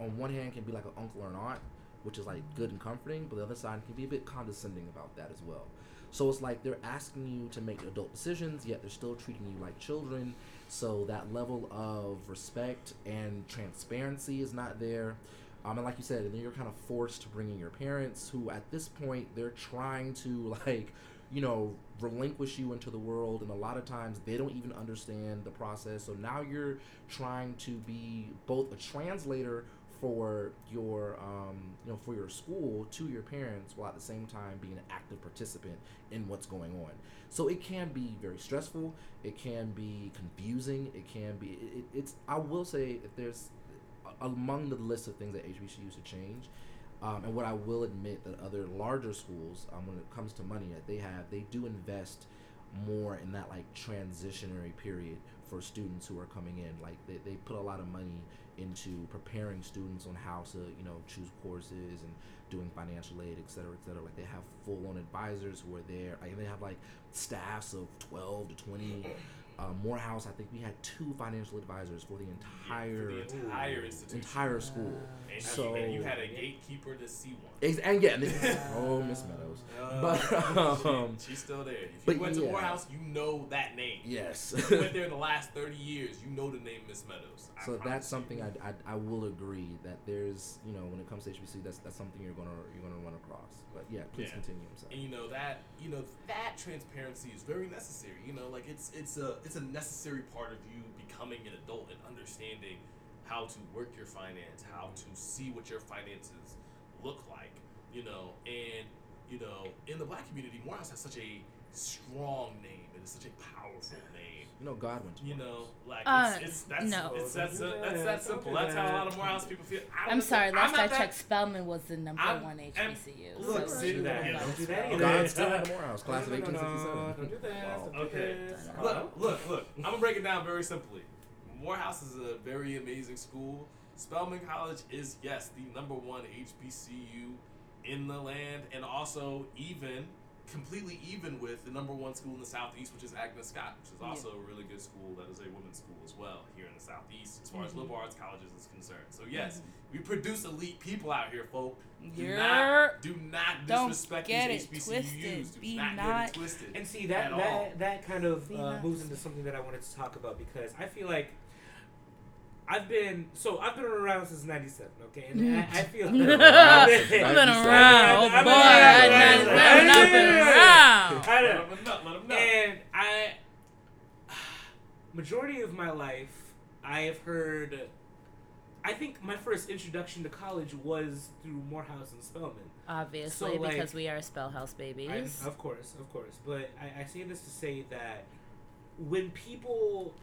on one hand, can be like an uncle or an aunt, which is like good and comforting, but the other side can be a bit condescending about that as well. So it's like they're asking you to make adult decisions, yet they're still treating you like children. So that level of respect and transparency is not there. Um, and like you said, and then you're kind of forced to bring in your parents, who at this point they're trying to *laughs* like, you know, relinquish you into the world, and a lot of times they don't even understand the process. So now you're trying to be both a translator for your um, you know for your school to your parents while at the same time being an active participant in what's going on. So it can be very stressful. It can be confusing. It can be it, it, it's i will say if there's among the list of things that hbcus should change um, and what i will admit that other larger schools um, when it comes to money that they have they do invest more in that like transitionary period for students who are coming in. Like they, they put a lot of money into preparing students on how to you know choose courses and doing financial aid, et cetera, et cetera. Like they have full on advisors who are there. Like they have like staffs of twelve to twenty. Uh, Morehouse, I think we had two financial advisors for the entire for the entire entire school. And, So- and you had a gatekeeper to see one. Ex- and yeah, and this- oh Miss Meadows. Uh, But, um, she, she's still there. If but you went yeah. to Morehouse, you know that name. Yes. If you went *laughs* there in the last 30 years, you know the name Miss Meadows. I So promise that's something I, I, I will agree that there's you know when it comes to HBC that's that's something you're gonna you're gonna run across. But yeah, please Yeah. continue. I'm sorry. And you know that you know that transparency is very necessary. You know, like it's it's a it's a necessary part of you becoming an adult and understanding how to work your finance, how to see what your finances look like. You know, and you know, in the black community, Morehouse has such a strong name. and It is such a powerful name. You know Godwin. You know, like Uh, it's, it's that's no. it's that's Don't that's that. that simple. Don't That's how a lot of Morehouse people feel. I I'm don't- sorry. Last not I checked, Spelman was the number I'm- one HBCU. look, so see, that- yeah, don't do that God either. still had the Morehouse class of No, no, no, 1867. Don't do that. Don't Okay. Look, look, look. I'm gonna break it down very simply. Morehouse is a very amazing school. Spelman College is yes the number one HBCU in the land, and also even completely even with the number one school in the southeast, which is Agnes Scott, which is also a really good school. That is a women's school as well here in the southeast, as far as Mhm. liberal arts colleges is concerned. So yes, we produce elite people out here, folk. Do Yer. not, do not Don't disrespect get these it HBCUs. twisted. Do Be not, not- get it twisted. And see that At all. that that kind of uh, moves into something that I wanted to talk about because I feel like I've been so I've been around since '97. Okay, and I, I *laughs* feel *laughs* I've been around. Oh I've boy, been I around. ninety-seven. I've been around. I Let know. them know. Let them know. And I, *sighs* majority of my life, I have heard. I think my first introduction to college was through Morehouse and Spelman. Obviously, So, like, because we are SpelHouse I, babies. of course, of course. But I, I say this to say that when people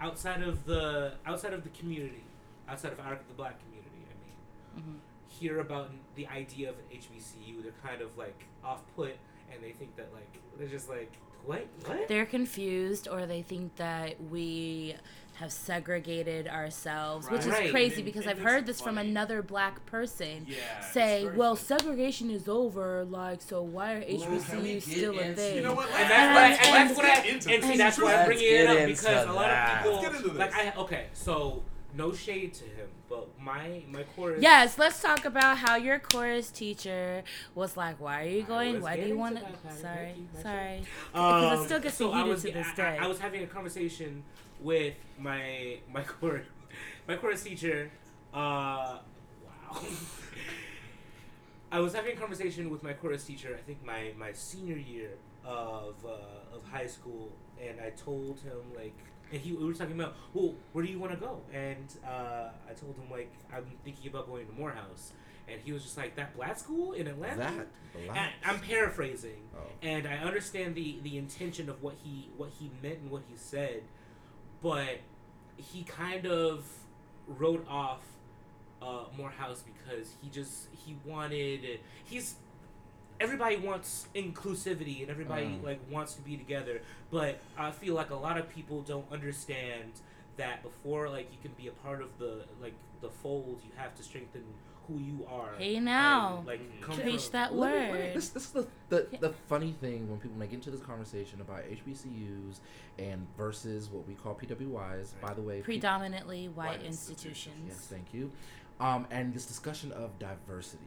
outside of the outside of the community, outside of our the black community, I mean, Mhm. hear about the idea of an HBCU, they're kind of like off put, and they think that like they're just like what what. They're confused, or they think that we have segregated ourselves, which is Right. crazy And- because and I've heard this from another black person. Yeah, Say, well, funny. segregation is over. Like, so why are can HBCUs still a thing? You know what? And let's- that's why, and that's what I, into and see, that's why I'm bringing it up into because a lot of people, Let's get into like, this. I okay, so no shade to him, but my my chorus. Yes, let's talk about how your chorus teacher was like, "Why are you going? Why do you want to to?" that, Sorry, Thank you, that's sorry. Um, Because it still gets so heated was, to this I- day. I, I was having a conversation with my my *laughs* chorus my chorus teacher. Uh, wow. *laughs* I was having a conversation with my chorus teacher. I think my, my senior year of uh, of high school, and I told him like, and he we were talking about, well, where do you want to go? And uh, I told him like, I'm thinking about going to Morehouse, and he was just like, that black school in Atlanta. That black. I'm paraphrasing, Oh. and I understand the the intention of what he what he meant and what he said, but he kind of wrote off uh, Morehouse because he just he wanted he's everybody wants inclusivity and everybody Mm. like wants to be together, but I feel like a lot of people don't understand that before like you can be a part of the like the fold, you have to strengthen who you are. Hey now, like come preach from- that Let me- let me- word. This, this is the, the, the funny thing when people make into this conversation about HBCUs and versus what we call PWIs. By the way, P- Predominantly white, White institutions. institutions, Yes, thank you. Um, and this discussion of diversity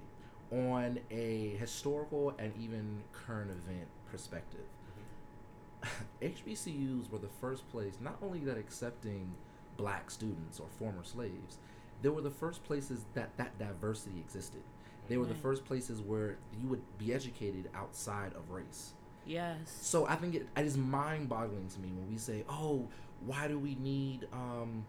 on a historical and even current event perspective. *laughs* HBCUs were the first place, not only that accepting black students or former slaves, they were the first places that that diversity existed. They were the first places where you would be educated outside of race. Yes. So I think it, it is mind-boggling to me when we say, "Oh, why do we need, um,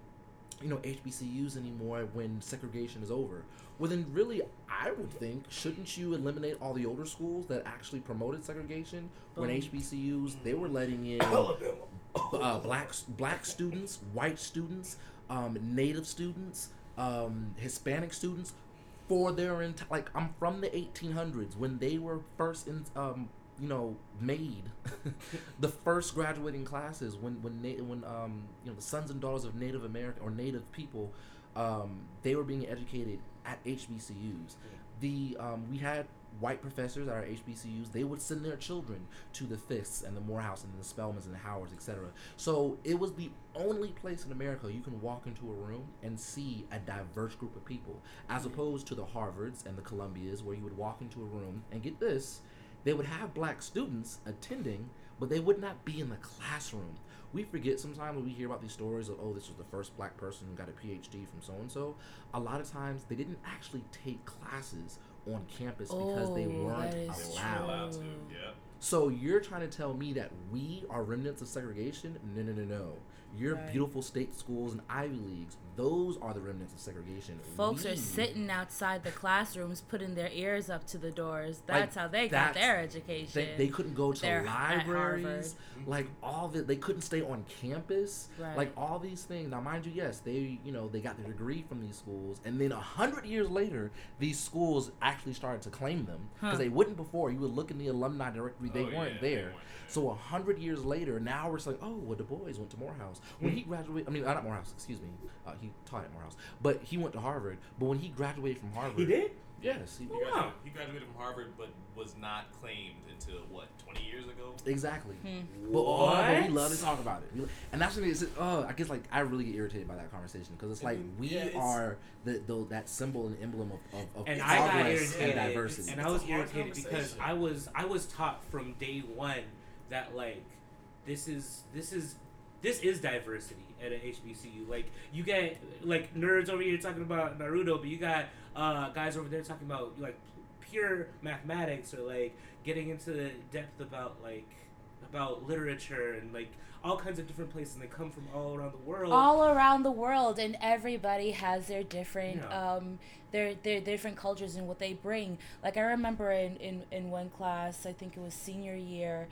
you know, HBCUs anymore when segregation is over?" Well, then, really, I would think, shouldn't you eliminate all the older schools that actually promoted segregation when HBCUs they were letting in uh, black black students, white students, um, Native students, um, Hispanic students for their entire like I'm from the 1800s when they were first in um you know made *laughs* the first graduating classes when when na- when um you know the sons and daughters of Native American or Native people um, they were being educated at HBCUs. The um, we had white professors at our HBCUs. They would send their children to the Fisks and the Morehouse and the Spelmans and the Howards, etc. So it was the only place in America you can walk into a room and see a diverse group of people, as opposed to the Harvards and the Columbias, where you would walk into a room and get this, they would have black students attending, but they would not be in the classroom. We forget sometimes when we hear about these stories of, oh, this was the first black person who got a PhD from so and so. A lot of times they didn't actually take classes on campus because they Oh, weren't allowed. allowed to. True. Yeah. So you're trying to tell me that we are remnants of segregation? No, no, no, no. Your Right. beautiful state schools and Ivy Leagues, those are the remnants of segregation. Folks We- are sitting outside the classrooms, putting their ears up to the doors. That's how they got their education. They, they couldn't go to They're libraries, like all the they couldn't stay on campus, Right. like all these things. Now, mind you, yes, they you know they got their degree from these schools, and then a hundred years later, these schools actually started to claim them because Huh. they wouldn't before. You would look in the alumni directory, they Oh, weren't they there. weren't. So a hundred years later, now we're saying, oh, well, Du Bois went to Morehouse. When Hmm. he graduated, I mean, uh, not Morehouse, excuse me. Uh, he taught at Morehouse, but he went to Harvard. But when he graduated from Harvard, He did. Yes, he, He Oh, graduated, wow. he graduated from Harvard, but was not claimed until what 20 years ago. exactly. Hmm. But, oh, but we love to talk about it. We- And that's what it's. Oh, I guess like I really get irritated by that conversation because it's like we Yeah, it's- are the, the that symbol and emblem of, of, of and It's I progress and diversity. and I was irritated because. I was I was taught from day one that like this is this is this is diversity at a HBCU. Like you get like nerds over here talking about Naruto, but you got uh, guys over there talking about like pure mathematics or like getting into the depth about like about literature and like all kinds of different places. And they come from all around the world. all around the world and everybody has their different Yeah. um their their different cultures and what they bring like i remember in in in one class i think it was senior year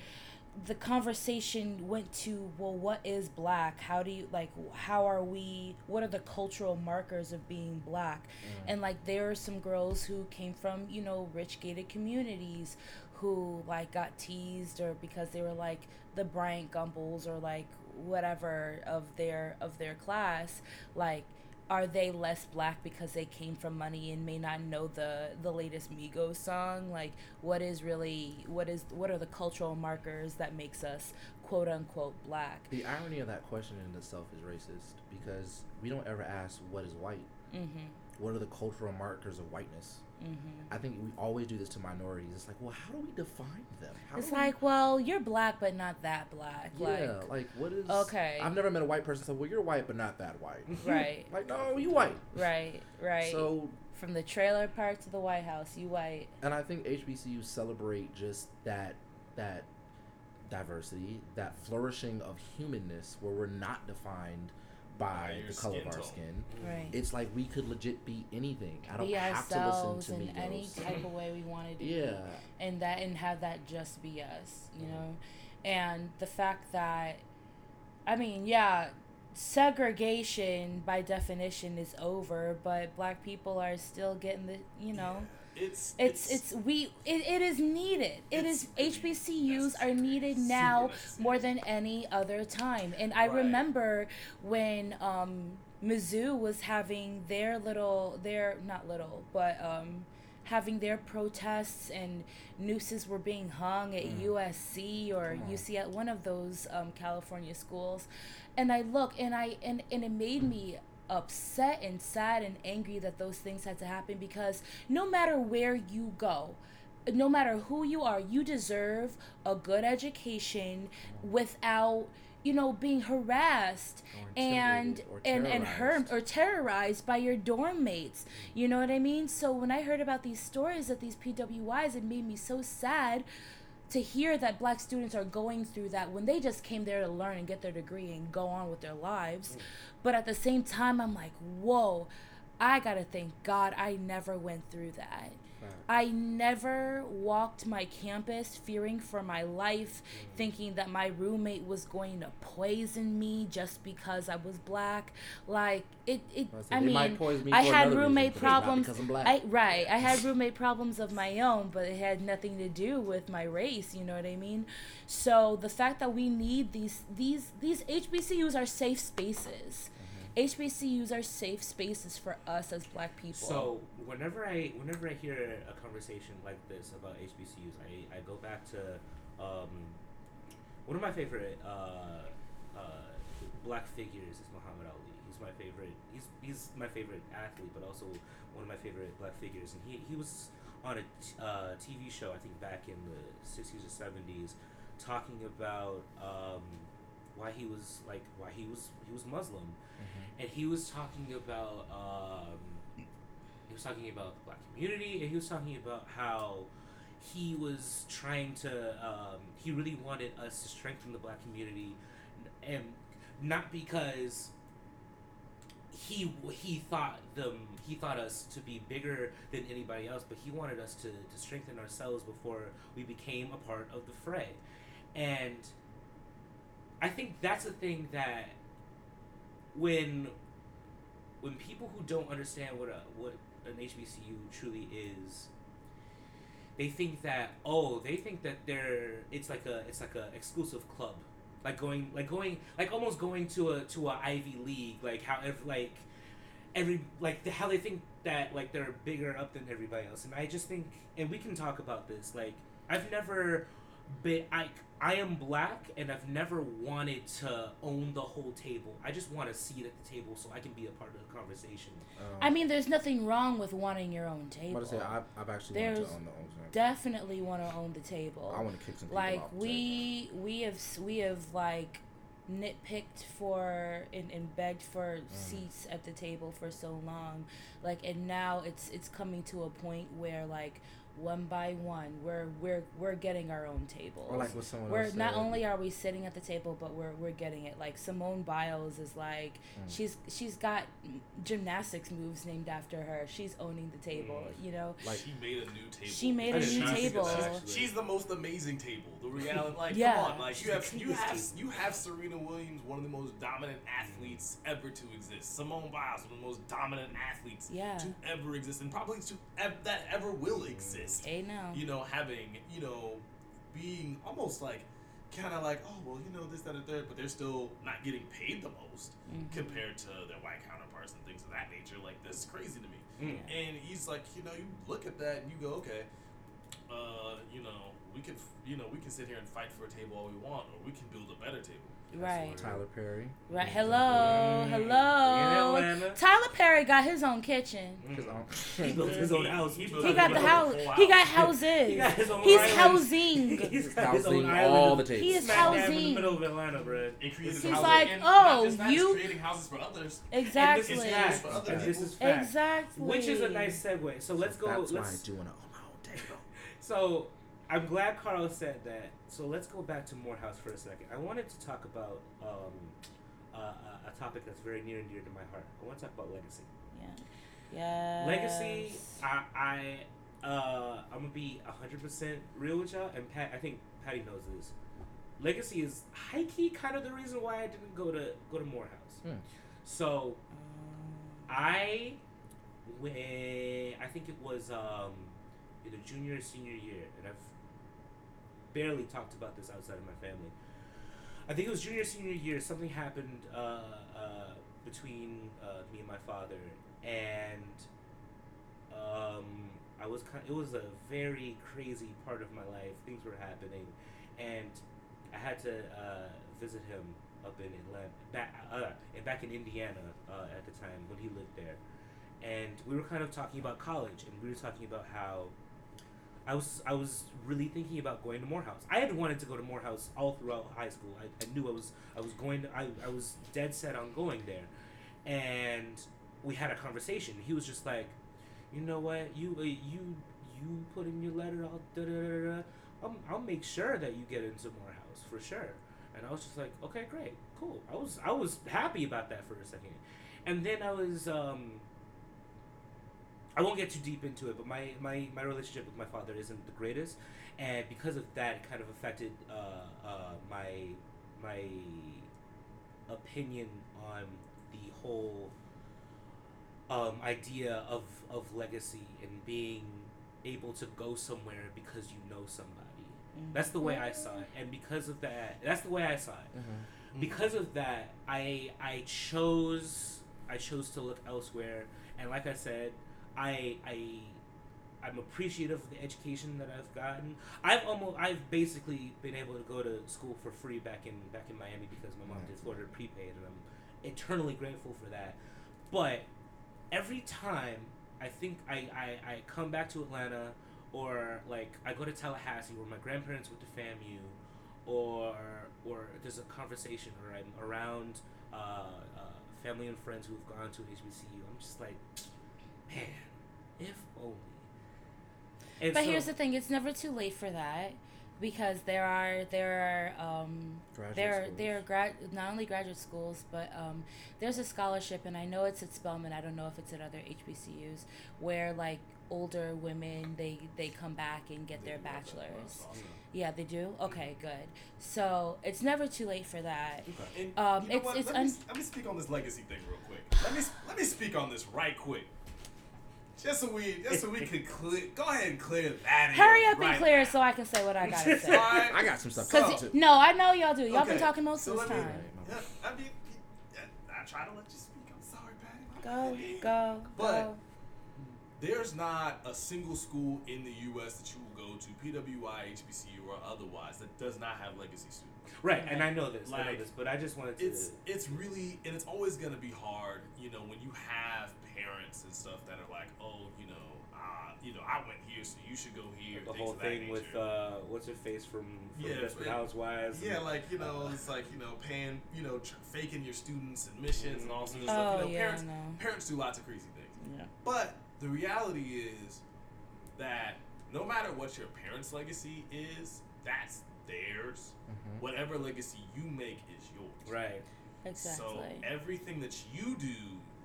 the conversation went to well what is black? How do you like how are we what are the cultural markers of being black? Mm. And like there are some girls who came from you know rich gated communities who like got teased or because they were like the Bryant Gumbels or like whatever of their of their class like are they less black because they came from money and may not know the the latest Migos song? Like what is really what is what are the cultural markers that makes us quote unquote black? The irony of that question in itself is racist because we don't ever ask what is white. mhm What are the cultural markers of whiteness? mhm I think we always do this to minorities. It's like, well, how do we define them? How it's do we- like well you're black but not that black yeah, like like what is? Okay. I've never met a white person say, well, you're white, but not that white. *laughs* right *laughs* Like, no, you white. right right So from the trailer park to the white house you white and I think HBCUs celebrate just that that diversity, that flourishing of humanness, where we're not defined by By the color of our tone. skin. right It's like we could legit be anything. I don't be have to ourselves listen in to any type of way we wanted to do Yeah, and that and have that just be us you Mhm. know and the fact that i mean yeah segregation by definition is over but black people are still getting the you know It's it's it's we it, it is needed. It is hbcus are needed now more than any other time. And i Right. remember when um mizzou was having their little their not little but um having their protests and nooses were being hung at Mm. usc or Come uc at one of those um, california schools. And i look and i and, and it made me upset and sad and angry that those things had to happen because no matter where you go no matter who you are you deserve a good education without you know being harassed and and and harmed or terrorized by your dorm mates. You know what i mean? So when i heard about these stories of these pwis it made me so sad to hear that black students are going through that when they just came there to learn and get their degree and go on with their lives mm. but at the same time i'm like whoa i gotta thank god i never went through that. I never walked my campus fearing for my life, mm. thinking that my roommate was going to poison me just because I was black. Like it, it. I I mean, me I had roommate but it's not problems. because I'm black. I right. I had roommate problems of my own, but it had nothing to do with my race. You know what I mean? So the fact that we need these these these HBCUs are safe spaces. HBCUs are safe spaces for us as Black people. So whenever I whenever I hear a conversation like this about HBCUs, I, I go back to um, one of my favorite uh, uh, black figures is Muhammad Ali. He's my favorite. He's he's my favorite athlete, but also one of my favorite black figures. And he he was on a t- uh, TV show I think back in the sixties or seventies, talking about um, why he was like why he was he was Muslim. And he was talking about um, he was talking about the black community and he was talking about how he was trying to um, he really wanted us to strengthen the black community and not because he he thought them he thought us to be bigger than anybody else but he wanted us to, to strengthen ourselves before we became a part of the fray. And i think that's the thing that when when people who don't understand what a what an HBCU truly is, they think that oh they think that they're it's like a it's like a exclusive club, like going like going like almost going to a to a Ivy League like how if like every like the, how they think that like they're bigger up than everybody else. And I just think and we can talk about this like I've never been I I am black and I've never wanted to own the whole table. I just want to see it at the table so I can be a part of the conversation. Um, I mean, there's nothing wrong with wanting your own I'm table. to say I've, I've actually wanted There's to own the own table. Definitely want to own the table. I want to kick some people like off the we we have we have like nitpicked for and, and begged for Mm. seats at the table for so long like and now it's it's coming to a point where like one by one we're we're we're getting our own tables Or like what someone we're else not said. only are we sitting at the table but we're we're getting it like simone biles is like Mm. she's she's got gymnastics moves named after her she's owning the table Mm. you know Like- she made a new table. She made a I did new not think of table. that. She's the most amazing table. The reality, *laughs* like, Yeah. come on, like She's you have you have table. you have Serena Williams, one of the most dominant athletes ever to exist. Simone Biles, one of the most dominant athletes Yeah. to ever exist, and probably to ev- that ever will exist. Hey now You know, having you know, being almost like. Kind of like, oh well, you know this, that, and third, but they're still not getting paid the most Mhm. compared to their white counterparts and things of that nature. Like this is crazy to me. Mm. And he's like, you know, you look at that and you go, okay, uh, you know, we can, you know, we can sit here and fight for a table all we want, or we can build a better table. Right Tyler Perry. Right. Yeah. Hello. Mm. Hello. In Atlanta. Tyler Perry got his own kitchen. Because *laughs* Mm. He built his own house. He He got the He house. built He got houses. He got his own He's island. housing. *laughs* He's got his own Housing island. all the tables. He is Smack dab in the housing. middle of Atlanta, bro. It created He's houses, like, and oh, not just, not you- creating houses for others. *laughs* Exactly. And this is Exactly. fact. For And this is fact. Exactly. Which is a nice segue. So let's go. That's why I do want to own my own table. So I'm glad Carl said that. So let's go back to Morehouse for a second. I wanted to talk about um, uh, a- a topic that's very near and dear to my heart. I want to talk about legacy. Yeah. Yes. Legacy. I. I uh, I'm gonna be hundred percent real with y'all, and Pat. I think Patty knows this. Legacy is high key kind of the reason why I didn't go to go to Morehouse. Hmm. So Um, I when I think it was um, either junior or senior year, and I've barely talked about this outside of my family. I think it was junior senior year. Something happened uh, uh, between uh, me and my father, and um, I was kind. Of, It was a very crazy part of my life. Things were happening, and I had to uh, visit him up in Atlanta, back uh, and back in Indiana uh, at the time when he lived there, and we were kind of talking about college, and we were talking about how I was I was really thinking about going to Morehouse. I had wanted to go to Morehouse all throughout high school. I, I knew I was I was going. To, I I was dead set on going there, and we had a conversation. He was just like, you know what, you uh, you you put in your letter. I'll da da da da. I'll, I'll make sure that you get into Morehouse for sure. And I was just like, okay, great, cool. I was I was happy about that for a second, and then I was um. I won't get too deep into it, but my, my, my relationship with my father isn't the greatest, and because of that, it kind of affected uh, uh, my my opinion on the whole um, idea of, of legacy and being able to go somewhere because you know somebody. Mhm. That's the way I saw it, and because of that, that's the way I saw it. Mm-hmm. Because of that, I I chose I chose to look elsewhere. And like I said, I I I'm appreciative of the education that I've gotten. I've almost I've basically been able to go to school for free back in back in Miami because my mom did Florida prepaid, and I'm eternally grateful for that. But every time I think I, I, I come back to Atlanta or like I go to Tallahassee where my grandparents went to FAMU or or there's a conversation or I'm around uh, uh, family and friends who've gone to HBCU, I'm just like, man, if only. And But so- here's the thing: it's never too late for that, because there are there are um, there are there are grad not only graduate schools, but um, there's a scholarship, and I know it's at Spelman. I don't know if it's at other HBCUs where like older women they they come back and get their bachelors. Yeah, they do. Okay, good. So it's never too late for that. And Um, you know it's- what? it's let, me, let me speak on this legacy thing real quick. Let me let me speak on this right quick. Just so we just so we *laughs* can clear. Go ahead and clear that. Hurry up right and clear now. so I can say what I gotta say. Alright? I got some stuff to Cause say, too. no, I know y'all do. Y'all been talking most so of the let me- time. Yeah, I mean, I try to let you speak. I'm sorry, Patty. Go, go, But- go. There's not a single school in the U.S. that you will go to, PWI, HBCU, or otherwise, that does not have legacy students. right, and I know this, I know this, but I just wanted to. It's it's really and it's always gonna be hard, you know, when you have parents and stuff that are like, oh, you know, uh, you know, I went here, so you should go here. the whole thing with uh, what's her face from, from Yeah, Desperate it- Housewives. Yeah, and- like you know, it's like you know, paying, you know, tr- faking your students admissions and all sorts of Oh stuff. You know, yeah, parents, no. parents do lots of crazy things. Yeah. But the reality is that no matter what your parents' legacy is, that's theirs. Mhm. Whatever legacy you make is yours. right. Exactly. So everything that you do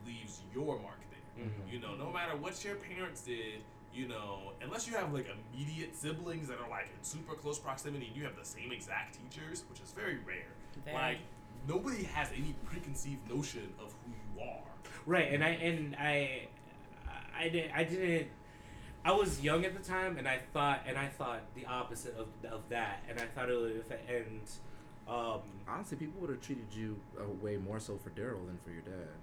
leaves your mark there. Mhm. You know, no matter what your parents did, you know, unless you have like immediate siblings that are like in super close proximity and you have the same exact teachers, which is very rare. Very. Like nobody has any preconceived notion of who you are. Right, and I and I, I didn't. I didn't. I was young at the time, and I thought, and I thought the opposite of, of that, and I thought it would affect, and, um, Honestly, people would have treated you uh, way more so for Daryl than for your dad.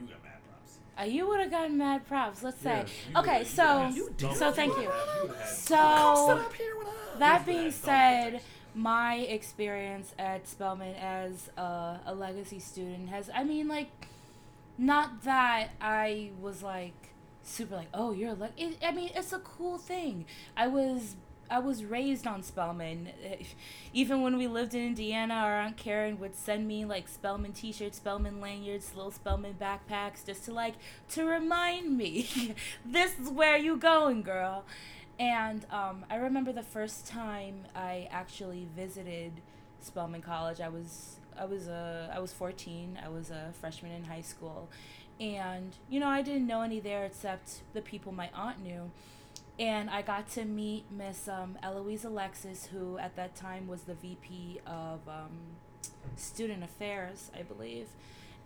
You got mad props. Uh, you would have gotten mad props. Let's say. You okay, so would've had You double- so thank you. had- you would've had- So here with us. that being said, my experience at Spelman as a, a legacy student has, I mean, like, not that I was like super like, oh, you're a leg. I mean, it's a cool thing. I was. I was raised on Spelman. Even when we lived in Indiana, our Aunt Karen would send me like Spelman t-shirts, Spelman lanyards, little Spelman backpacks, just to like to remind me, *laughs* this is where you going, girl. And um, I remember the first time I actually visited Spelman College. I was I was a I was 14. I was a freshman in high school, and you know I didn't know any there except the people my aunt knew. And I got to meet Miss um, Eloise Alexis, who at that time was the VP of um, Student Affairs, I believe.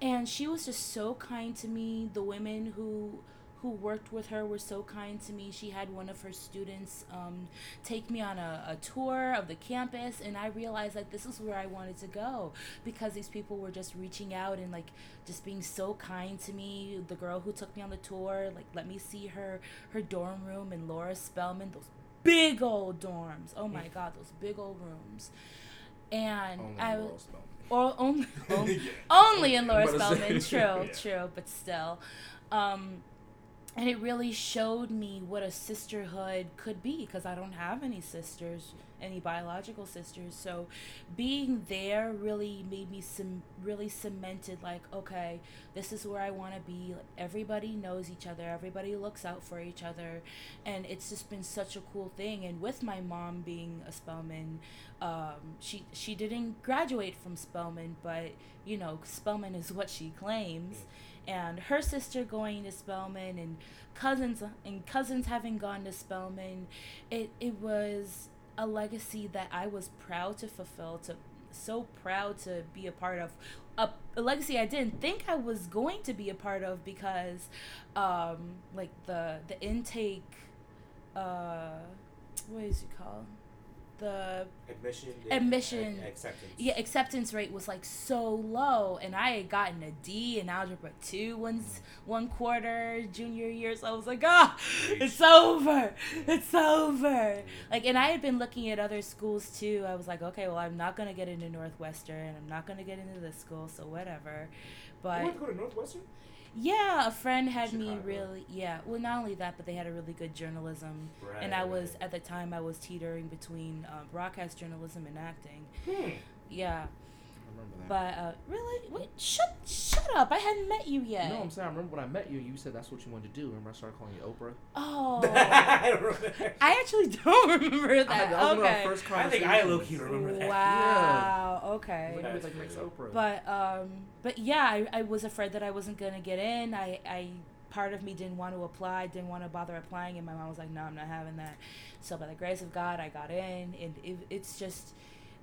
And she was just so kind to me. The women who who worked with her were so kind to me. She had one of her students um, take me on a, a tour of the campus, and I realized that this is where I wanted to go because these people were just reaching out and like just being so kind to me. The girl who took me on the tour, like, let me see her her dorm room in Laura Spelman. Those big old dorms. Oh my God, those big old rooms. And Only I was or only, only, *laughs* Yeah. only in Laura I'm about to Spelman. True, *laughs* Yeah. true, but still. Um, and it really showed me what a sisterhood could be because I don't have any sisters, any biological sisters. So being there really made me some really cemented like, okay, this is where I want to be. Like, everybody knows each other, everybody looks out for each other, and it's just been such a cool thing. And with my mom being a Spelman, um, she she didn't graduate from Spelman, but you know, Spelman is what she claims and her sister going to Spelman and cousins and cousins having gone to Spelman, it it was a legacy that I was proud to fulfill to so proud to be a part of. A, a legacy I didn't think I was going to be a part of because um like the the intake uh what is it called the Admission. Admission. acceptance. yeah acceptance rate was like so low and i had gotten a d in algebra 2 once one quarter junior year so i was like ah it's over it's over like and i had been looking at other schools too i was like okay well i'm not going to get into northwestern i'm not going to get into this school so whatever You but want to go to Northwestern? Yeah a friend had me really yeah well not only that but they had a really good journalism and i Right, was right. at the time i was teetering between uh, broadcast journalism and acting Hmm. yeah remember that. but uh, really, wait, shut, shut up! I hadn't met you yet. No, I'm saying I remember when I met you. You said that's what you wanted to do. Remember I started calling you Oprah. oh, *laughs* I. I actually don't *laughs* remember that. had- that was one okay. first I think I low key remember that. Wow. Okay. When Yeah. he was like next Oprah. But um, but yeah, I, I was afraid that I wasn't gonna get in. I I part of me didn't want to apply, didn't want to bother applying, and my mom was like, "No, I'm not having that." So by the grace of God, I got in, and it, it's just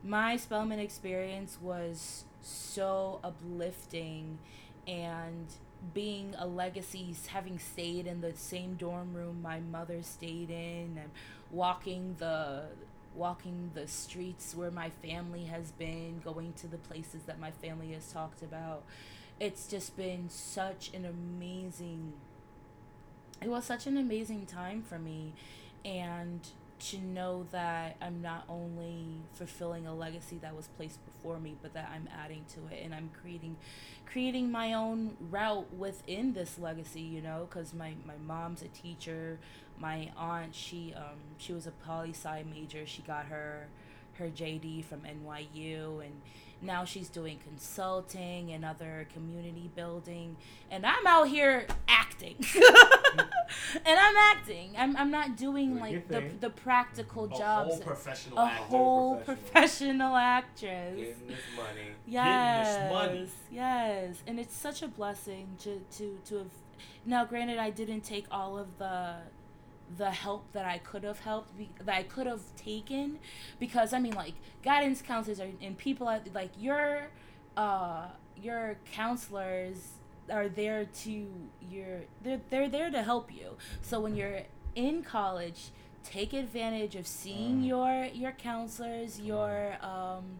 my Spelman experience was so uplifting, and being a legacy, having stayed in the same dorm room my mother stayed in, and walking the walking the streets where my family has been, going to the places that my family has talked about. It's just been such an amazing it was such an amazing time for me and to know that I'm not only fulfilling a legacy that was placed before me, but that I'm adding to it and I'm creating creating my own route within this legacy, you know, cuz my my mom's a teacher, my aunt, she um she was a poli sci major. She got her her JD from NYU and now she's doing consulting and other community building and I'm out here acting. *laughs* *laughs* *laughs* and I'm acting. I'm I'm not doing Doing like the the practical A jobs. whole professional a actor. whole professional. professional actress. Getting this money. Yes, getting this money. yes, and it's such a blessing to to to have. Now, granted, I didn't take all of the the help that I could have helped be, that I could have taken because I mean like guidance counselors are, and people are, like your uh your counselors are there to your they're they're there to help you. So when you're in college, take advantage of seeing Mm. your your counselors, your um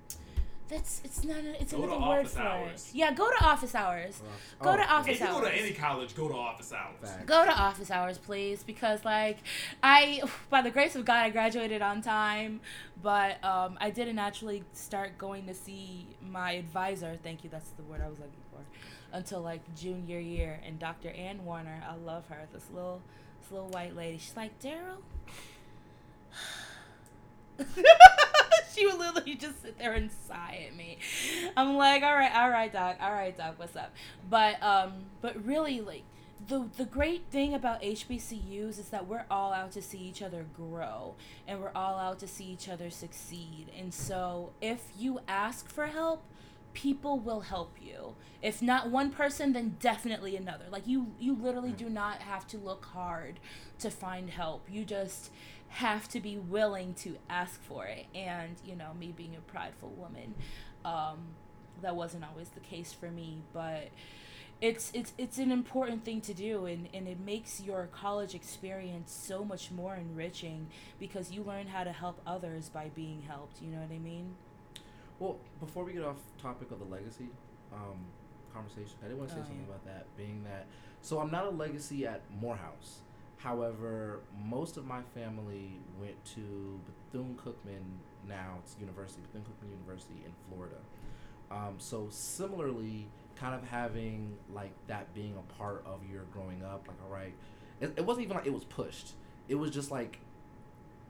that's it's not a, it's Go to another word office for hours. it. Yeah, go to office hours. Go to office hours. If you go to any college, go to office hours. Facts. Go to office hours, please, because like I, *laughs* by the grace of God, I graduated on time, but um, I didn't actually start going to see my advisor. Thank you, that's the word I was looking for. Until like junior year, and Dr. Ann Warner, I love her. This little, this little white lady. She's like Daryl. *laughs* she would literally just sit there and sigh at me. I'm like, all right, all right, doc, all right, doc, what's up? But um, but really, like the the great thing about HBCUs is that we're all out to see each other grow, and we're all out to see each other succeed. And so, if you ask for help, people will help you. If not one person, then definitely another. Like you, you literally do not have to look hard to find help. You just have to be willing to ask for it. And you know, me being a prideful woman, um, that wasn't always the case for me, but it's it's it's an important thing to do and, and it makes your college experience so much more enriching because you learn how to help others by being helped you know what i mean Well, before we get off topic of the legacy um, conversation, I did want to say Oh, something yeah. about that. Being that, so I'm not a legacy at Morehouse. However, most of my family went to Bethune Cookman. Now it's university, Bethune Cookman University in Florida. Um, so similarly, kind of having like that being a part of your growing up, like all right, it, it wasn't even like it was pushed. It was just like,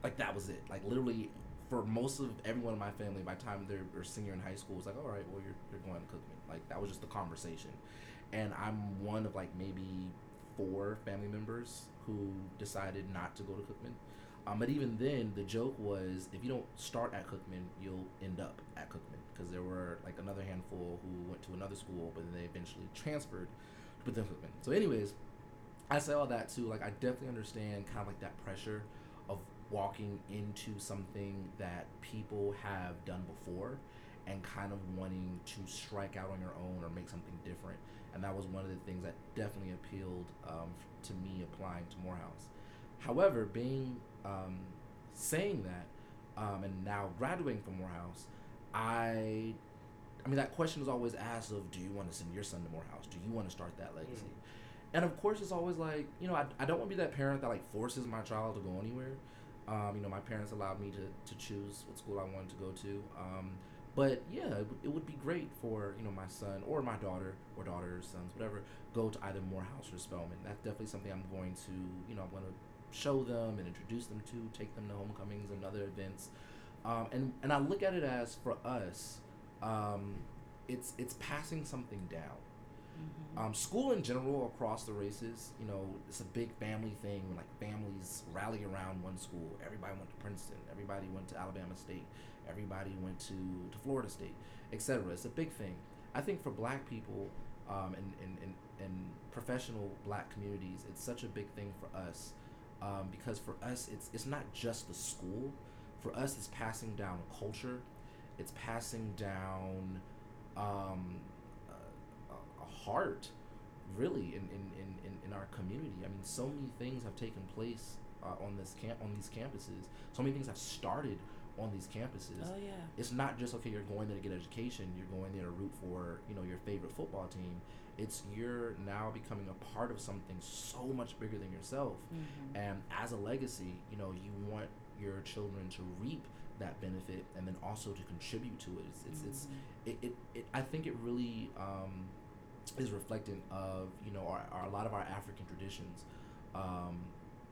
like that was it. Like literally, for most of everyone in my family, by the time they're, they're senior in high school, it's like, all right, well, you're, you're going to Cookman. Like, that was just the conversation. And I'm one of, like, maybe four family members who decided not to go to Cookman. Um, but even then, the joke was if you don't start at Cookman, you'll end up at Cookman. Because there were, like, another handful who went to another school, but then they eventually transferred to Cookman. So, anyways, I say all that too. Like, I definitely understand kind of like that pressure walking into something that people have done before and kind of wanting to strike out on your own or make something different. And that was one of the things that definitely appealed um, to me applying to Morehouse. However, being um, saying that, um, and now graduating from Morehouse, I, I mean, that question is always asked of, do you want to send your son to Morehouse? Do you want to start that legacy? And of course, it's always like, you know, I, I don't want to be that parent that like forces my child to go anywhere. Um, you know, my parents allowed me to, to choose what school I wanted to go to. Um, but yeah, it, would- it would be great for you know my son or my daughter or daughters, sons, whatever, go to either Morehouse or Spelman. That's definitely something I'm going to you know I'm going to show them and introduce them to, take them to homecomings and other events. Um, and and I look at it as for us, um, it's it's passing something down. Um, school in general across the races, you know, it's a big family thing. When, like families rally around one school. Everybody went to Princeton. Everybody went to Alabama State. Everybody went to, to Florida State, etc. It's a big thing. I think for Black people um, and, and, and, and professional Black communities, it's such a big thing for us um, because for us, it's it's not just the school. For us, it's passing down a culture. It's passing down um, heart, really, in, in, in, in, in our community. I mean, so many things have taken place uh, on this camp on these campuses. So many things have started on these campuses. Oh yeah. It's not just okay. You're going there to get education. You're going there to root for you know your favorite football team. It's you're now becoming a part of something so much bigger than yourself. Mhm. And as a legacy, you know, you want your children to reap that benefit and then also to contribute to it. It's it's, it's Mhm. it, it, it I think it really um, is reflecting of you know our, our a lot of our African traditions um,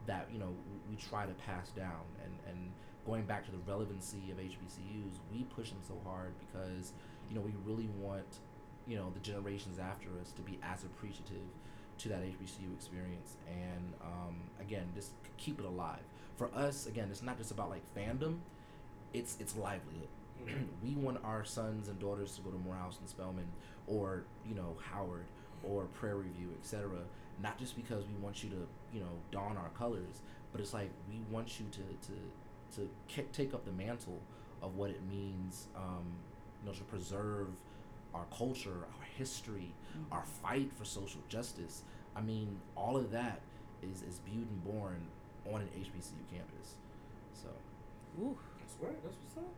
that you know we try to pass down. And and going back to the relevancy of HBCUs, we push them so hard because you know we really want you know the generations after us to be as appreciative to that HBCU experience. And um, again just keep it alive. For us, again, it's not just about like fandom; it's it's livelihood. *clears throat* We want our sons and daughters to go to Morehouse and Spelman or you know Howard or Prairie View, etc. Not just because we want you to you know don our colors, but it's like we want you to to to ki- take up the mantle of what it means, um, you know, to preserve our culture, our history, our fight for social justice. I mean, all of that is is viewed and born on an HBCU campus. So. Ooh. That's right. That's what's up.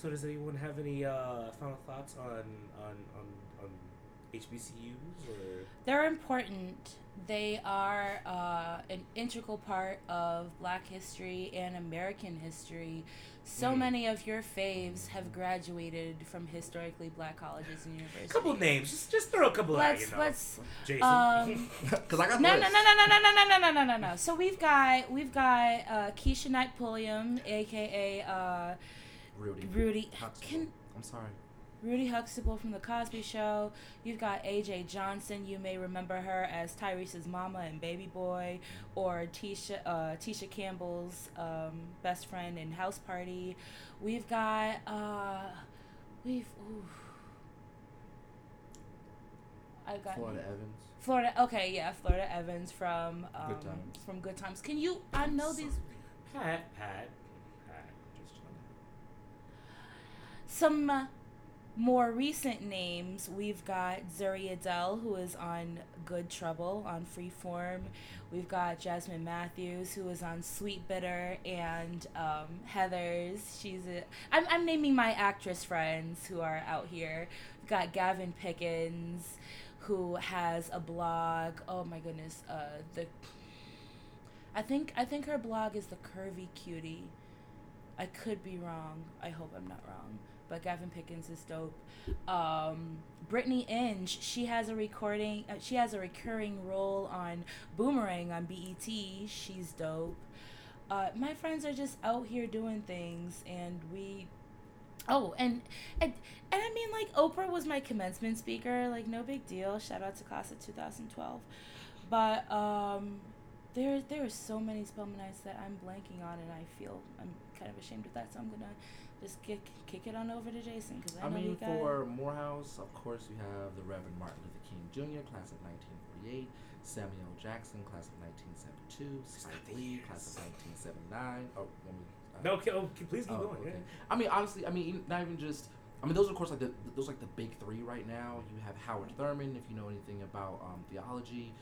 So does anyone have any uh, final thoughts on on on, on HBCUs or? They're important. They are uh, an integral part of Black history and American history. So Mm. many of your faves have graduated from historically black colleges and universities. Couple names. Just just throw a couple out. Let's You know. let's Jason. um, Because I got no, no, no, no, no, no, no, no, no, no, no, no, no. So we've got we've got uh, Keshia Knight Pulliam, aka uh, Rudy. Rudy. Huxtable. Can I'm sorry. Rudy Huxtable from the Cosby Show. You've got AJ Johnson. You may remember her as Tyrese's mama and Baby Boy, or Tisha uh, Tisha Campbell's um, best friend in House Party. We've got uh, we've ooh. I've got Florida Evans. Florida. Okay, yeah, Florida Evans from um, Good Times. from Good Times. Can you? I know these. Pat, Pat, Pat. Just Some uh, more recent names, we've got Zuri Adele, who is on Good Trouble on Freeform. We've got Jasmine Matthews, who is on Sweetbitter, and um, Heather's. She's a. I'm, I'm naming my actress friends who are out here. We've got Gavin Pickens, who has a blog. Oh my goodness, uh, the. I think I think her blog is the Curvy Cutie. I could be wrong. I hope I'm not wrong. But Gavin Pickens is dope. Um, Brittany Inge, she has a recording. Uh, she has a recurring role on Boomerang on BET. She's dope. Uh, my friends are just out here doing things, and we. Oh, and, and and I mean, like Oprah was my commencement speaker. Like, no big deal. Shout out to class of 2012. But um, there there are so many Spelmanites that I'm blanking on, and I feel I'm kind of ashamed of that. So I'm gonna just kick kick it on over to Jason because I, I know mean, he got. for Morehouse, of course, you have the Reverend Martin Luther King Jr., class of 1948, Samuel Jackson, class of 1972, Spike Lee, class of 1979. Oh, let me. uh, No, okay, oh, please keep Oh, going. okay. I mean, honestly, I mean, not even just. I mean, those are of course like the those are like the big three right now. You have Howard Thurman, if you know anything about um, theology,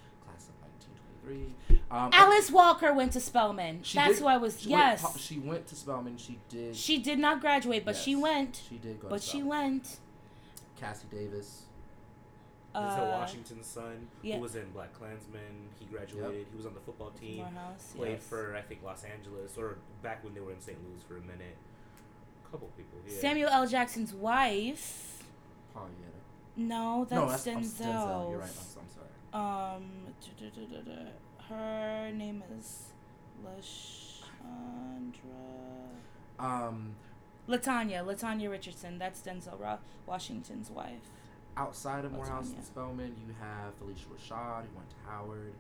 class of 1923. Um, Alice Walker went to Spelman. she That's did- who I was. she yes. po- she went to Spelman. She did. she did not graduate, but she went. She did go. But to she went. Cassi Davis. There's a Uh, Washington's son yeah. who was in BlacKkKlansman. He graduated. He was on the football team. Morehouse. Played yes. for I think Los Angeles or back when they were in St. Louis for a minute. couple people. Yeah. Samuel L. Jackson's wife. Pauletta. No, that's, no, that's Denzel. I'm, Denzel. You're right. I'm, I'm sorry. Um, her name is Lashandra. Um, Latanya, Latanya Richardson. That's Denzel Ro- Washington's wife. outside of Morehouse and. Spelman, you have Phylicia Rashad, who went to Howard.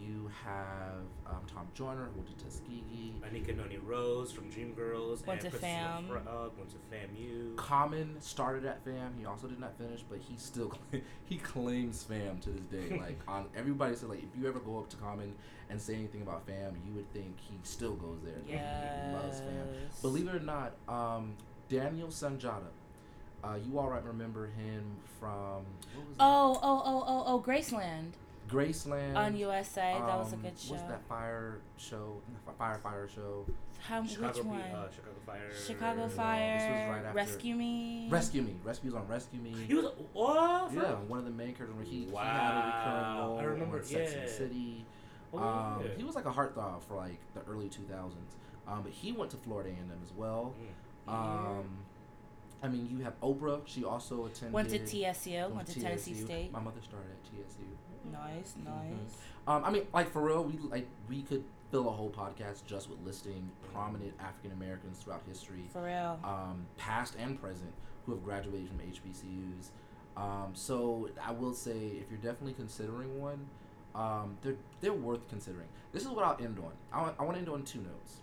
You have um, Tom Joyner, who went to Tuskegee. Anika Noni Rose from Dreamgirls Went and to Princess FAM. Frog went to FAMU. Common started at FAM. He also did not finish, but he still *laughs* he claims FAM to this day. *laughs* like on everybody said, like if you ever go up to Common and say anything about FAM, you would think he still goes there. He loves FAM. Believe it or not, um, Daniel Sunjata. Uh, you all right remember him from what was? Oh, oh, oh, oh, oh, Graceland Graceland on USA. that was a um, good show. What's that fire show? Fire Fire show. How? Chicago which P- one? Uh, Chicago Fire. Chicago Fire. this was right after- Rescue Me. Rescue Me. Rescue's on Rescue Me. He was oh, yeah, one of the main characters. He, he had a recurring role I remember, on Sex and yeah. the City. Oh, um, yeah. He was like a heartthrob for like the early 2000s. Um, but he went to Florida A&M as well. Mm. Um, I mean, you have Oprah. She also attended. Went to TSU. went Went to Tennessee TSU. State. My mother started at TSU. Nice, nice. Um, I mean, like for real, we like we could fill a whole podcast just with listing prominent African Americans throughout history, For real. um, past and present, who have graduated from HBCUs. Um, so I will say, if you're definitely considering one, um, they're they're worth considering. This is what I'll end on. I want, I want to end on two notes.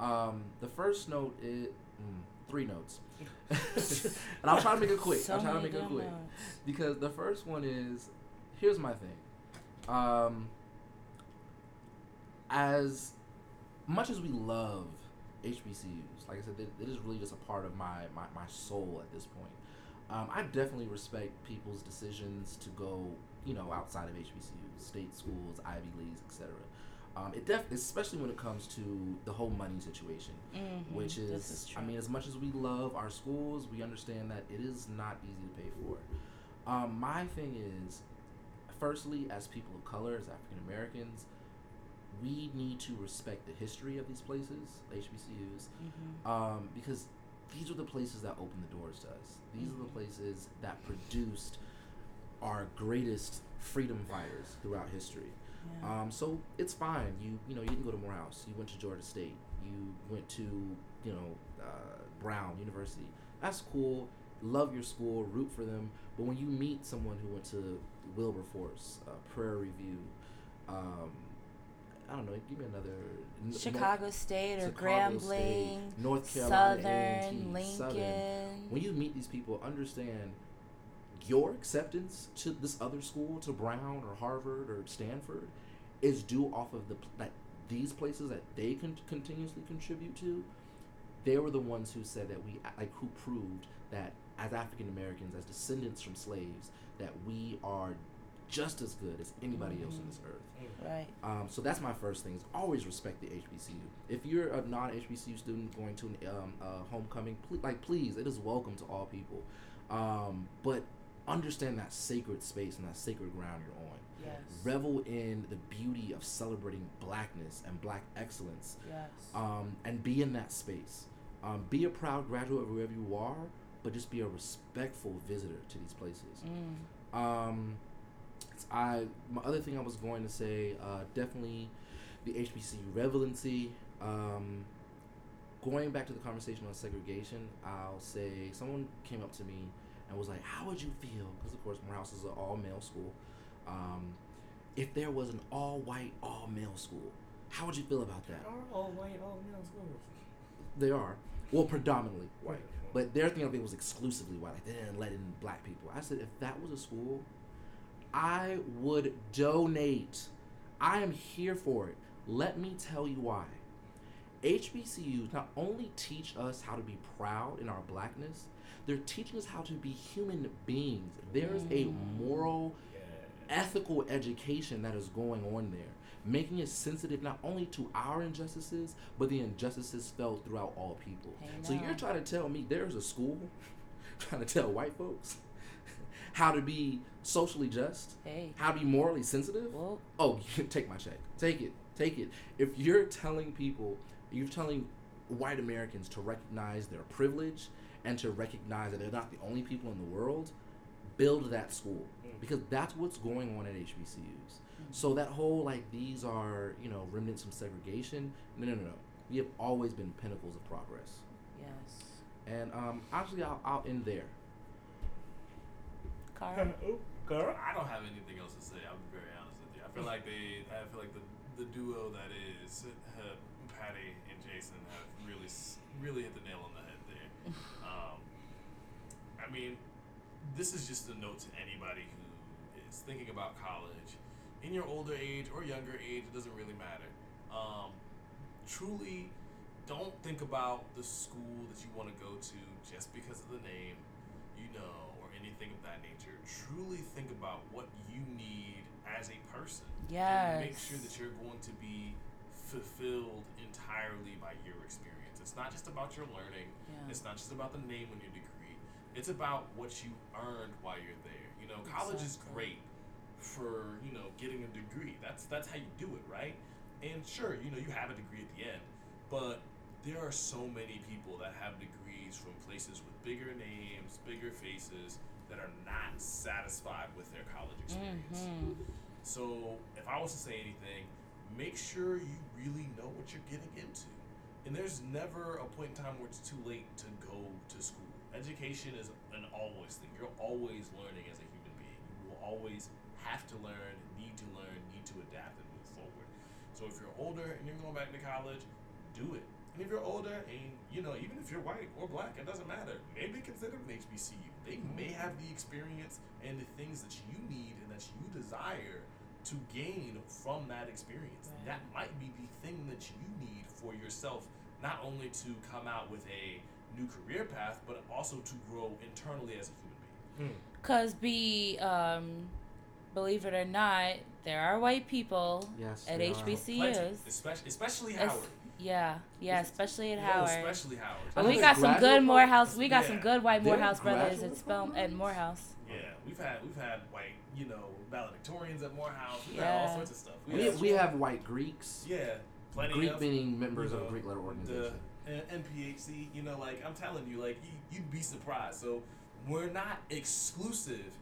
Um, the first note is mm, three notes, *laughs* *laughs* and I'll try to make it quick. So I'll try to make it quick notes. because the first one is here's my thing um as much as we love hbcus like i said it, it is really just a part of my, my, my soul at this point. Um, i definitely respect people's decisions to go you know outside of hbcus state schools ivy leagues etc um, it def- especially when it comes to the whole money situation Mhm, which is, is I mean, as much as we love our schools, we understand that it is not easy to pay for. Um, my thing is, firstly, as people of color, as African Americans, we need to respect the history of these places, HBCUs, Mhm. um, because these are the places that opened the doors to us. These are the Mhm. places that produced our greatest freedom fighters throughout history. Yeah. Um, so it's fine. You you know you didn't go to Morehouse. You went to Georgia State. You went to you know uh, Brown University. That's cool. Love your school. Root for them. But when you meet someone who went to Wilberforce, uh, Prairie View, um, I don't know. Give me another. Chicago State or Chicago State, Grambling, North Carolina, Southern, Lincoln. Southern. When you meet these people, understand your acceptance to this other school, to Brown or Harvard or Stanford, is due off of the that these places that they can continuously contribute to. They were the ones who said that we like who proved that as African Americans, as descendants from slaves, that we are just as good as anybody else on this earth. Right. Um, so that's my first thing. Is always respect the HBCU. If you're a non-HBCU student going to an um, uh, homecoming, ple- like please, it is welcome to all people. Um, but understand that sacred space and that sacred ground you're on. Yes. Revel in the beauty of celebrating blackness and black excellence, Yes. um, and be in that space. Um, be a proud graduate of wherever you are, but just be a respectful visitor to these places. Mm. Um, I my other thing I was going to say, uh, definitely the HBCU relevancy. Um, going back to the conversation on segregation, I'll say someone came up to me and was like, "How would you feel?" Because of course Morehouse is an all male school. Um, if there was an all white, all male school, how would you feel about that? Are all white, all male schools? They are well predominantly white, but their thing of it was exclusively white. Like they didn't let in black people. I said, if that was a school, I would donate. I am here for it. Let me tell you why. HBCUs not only teach us how to be proud in our blackness, they're teaching us how to be human beings. There is a mm. moral, Yeah. ethical education that is going on there. Making it sensitive not only to our injustices, but the injustices felt throughout all people. So you're trying to tell me there's a school *laughs* trying to tell white folks *laughs* how to be socially just, Hey. how to be morally sensitive? Well, Oh, *laughs* take my check. Take it. Take it. If you're telling people, you're telling white Americans to recognize their privilege and to recognize that they're not the only people in the world, build that school Mm. because that's what's going on at HBCUs. So that whole like these are you know remnants from segregation. No, no, no, no. We have always been pinnacles of progress. yes. And um, actually, I'll, I'll end there. Carl. girl. I don't have anything else to say. I'll be very honest with you. I feel *laughs* like they, I feel like the the duo that is uh, Patty and Jason have really really hit the nail on the head there. *laughs* Um, I mean, this is just a note to anybody who is thinking about college in your older age or younger age. It doesn't really matter. Um, truly, don't think about the school that you want to go to just because of the name, you know, or anything of that nature. Truly think about what you need as a person. And make sure that you're going to be fulfilled entirely by your experience. It's not just about your learning. Yeah. It's not just about the name on your degree. It's about what you earned while you're there. You know, college is great for, you know, getting a degree. That's that's how you do it, right? And sure, you know, you have a degree at the end, but there are so many people that have degrees from places with bigger names, bigger faces that are not satisfied with their college experience. Mhm. So, if I was to say anything, make sure you really know what you're getting into. And there's never a point in time where it's too late to go to school. Education is an always thing. You're always learning as a human being. You will always have to learn, need to learn, need to adapt and move forward. So, if you're older and you're going back to college, do it. And if you're older and, you know, even if you're white or black, it doesn't matter. Maybe consider an HBCU. They may have the experience and the things that you need and that you desire to gain from that experience. Right. That might be the thing that you need for yourself, not only to come out with a new career path, but also to grow internally as a human being. Hmm. Cause be um, believe it or not, there are white people Yes, at there are. Plenty, HBCUs. especially, especially Es- Howard. Yeah, yeah, especially at No, Howard. especially Howard. I But know we got some good Morehouse. We got some good white Morehouse brothers at Spell at? Morehouse. Yeah, we've had we've had white, you know, valedictorians at Morehouse. We've had Yeah. all sorts of stuff. We, we have white Greeks. yeah, plenty Greek of meaning members you of a Greek letter the organization. uh, NPHC. You know, like I'm telling you, like you, you'd be surprised. So we're not exclusive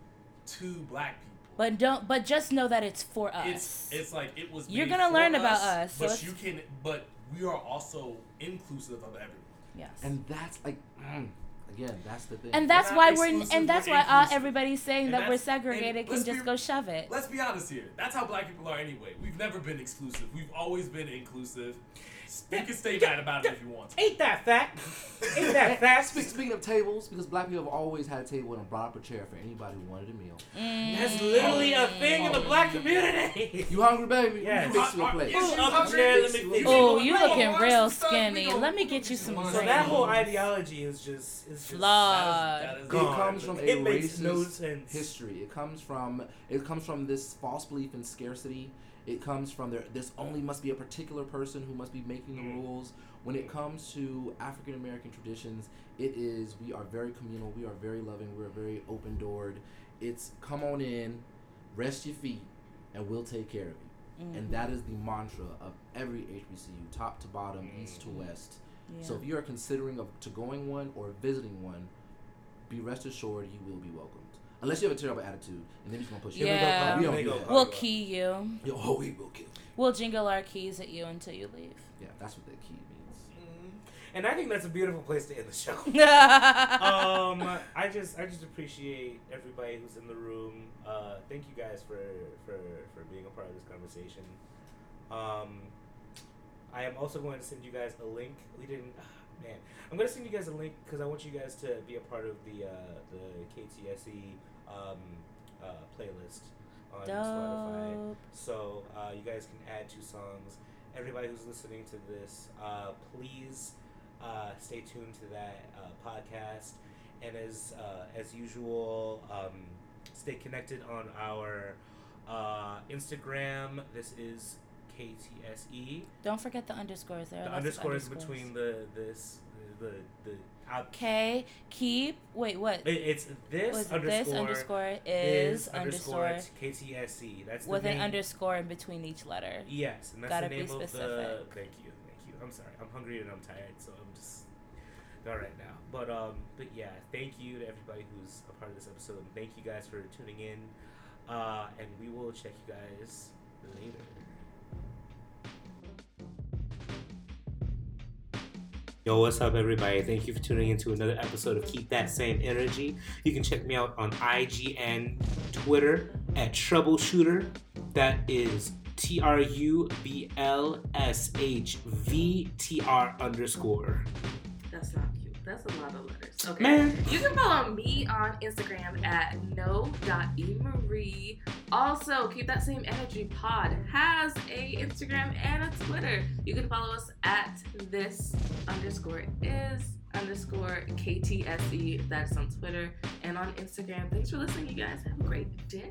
to black people. But don't. But just know that it's for us. It's it's like it was. You're gonna for learn about us, but it's- you can. But we are also inclusive of everyone. yes. And that's like, mm, again, that's the thing. And that's not why we're and that's we're why uh, everybody's saying And that we're segregated can let's just be- go shove it. Let's be honest here. That's how black people are anyway. We've never been exclusive. We've always been inclusive. You can stay mad about it if you want to. Ain't that fact? Ain't that *laughs* fact? Speaking of tables, because black people have always had a table and brought up a chair for anybody who wanted a meal. Mm. That's literally a thing in the black community. You hungry, baby? Yes. You fix you a plate. yes, Pull you up a hungry? chair, let me You fix Oh, you We looking real some stuff. We skinny. Let me get you do some So brains. that whole ideology is just is Flawed. That is- that is gone. It comes from a It makes racist no sense. history. It comes from it comes from this false belief in scarcity. It comes from there. This only must be a particular person who must be making the Mm. rules. When it comes to African American traditions, it is we are very communal. We are very loving. We are very open doored. It's come on in, rest your feet, and we'll take care of you. Mm-hmm. And that is the mantra of every HBCU, top to bottom, east to Mm. west. Yeah. So if you are considering of to going one or visiting one, be rest assured you will be welcomed. Unless you have a terrible attitude, and then he's gonna push you. Yeah. we don't They do go that. call we'll key you. Yo, oh, we will kill. you. We'll jingle our keys at you until you leave. Yeah, that's what the key means. Mm. And I think that's a beautiful place to end the show. Oh, *laughs* um, I just I just appreciate everybody who's in the room. Uh, thank you guys for for for being a part of this conversation. Um, I am also going to send you guys a link. We didn't, ah, man. I'm going to send you guys a link because I want you guys to be a part of the uh, the KTSE um, uh, playlist on Spotify. So uh, you guys can add two songs. Everybody who's listening to this, uh, please uh, stay tuned to that uh, podcast. And as uh, as usual, um, stay connected on our uh, Instagram. This is KTSE. Don't forget the underscores. There The lots of underscore is underscores. between the this the the, K keep wait what It, it's this underscore this underscore is, underscore underscore KTSE. That's with an underscore in between each letter. Yes, and that's Gotta the be name of the. specific. Thank you, thank you. I'm sorry, I'm hungry and I'm tired, so I'm just not right now. But um, but yeah, thank you to everybody who's a part of this episode. Thank you guys for tuning in, uh, and we will check you guys later. Yo, what's up, everybody? Thank you for tuning in to another episode of Keep That Same Energy. You can check me out on IGN, Twitter at Troubleshooter. That is T R U B L S H V T R underscore. That's not cute. That's a lot of letters. Okay. Man. You can follow me on Instagram at no.emarie. Also, keep that same energy pod has a Instagram and a Twitter. You can follow us at this underscore is underscore KTSE. That's on Twitter and on Instagram. Thanks for listening, you guys. Have a great day.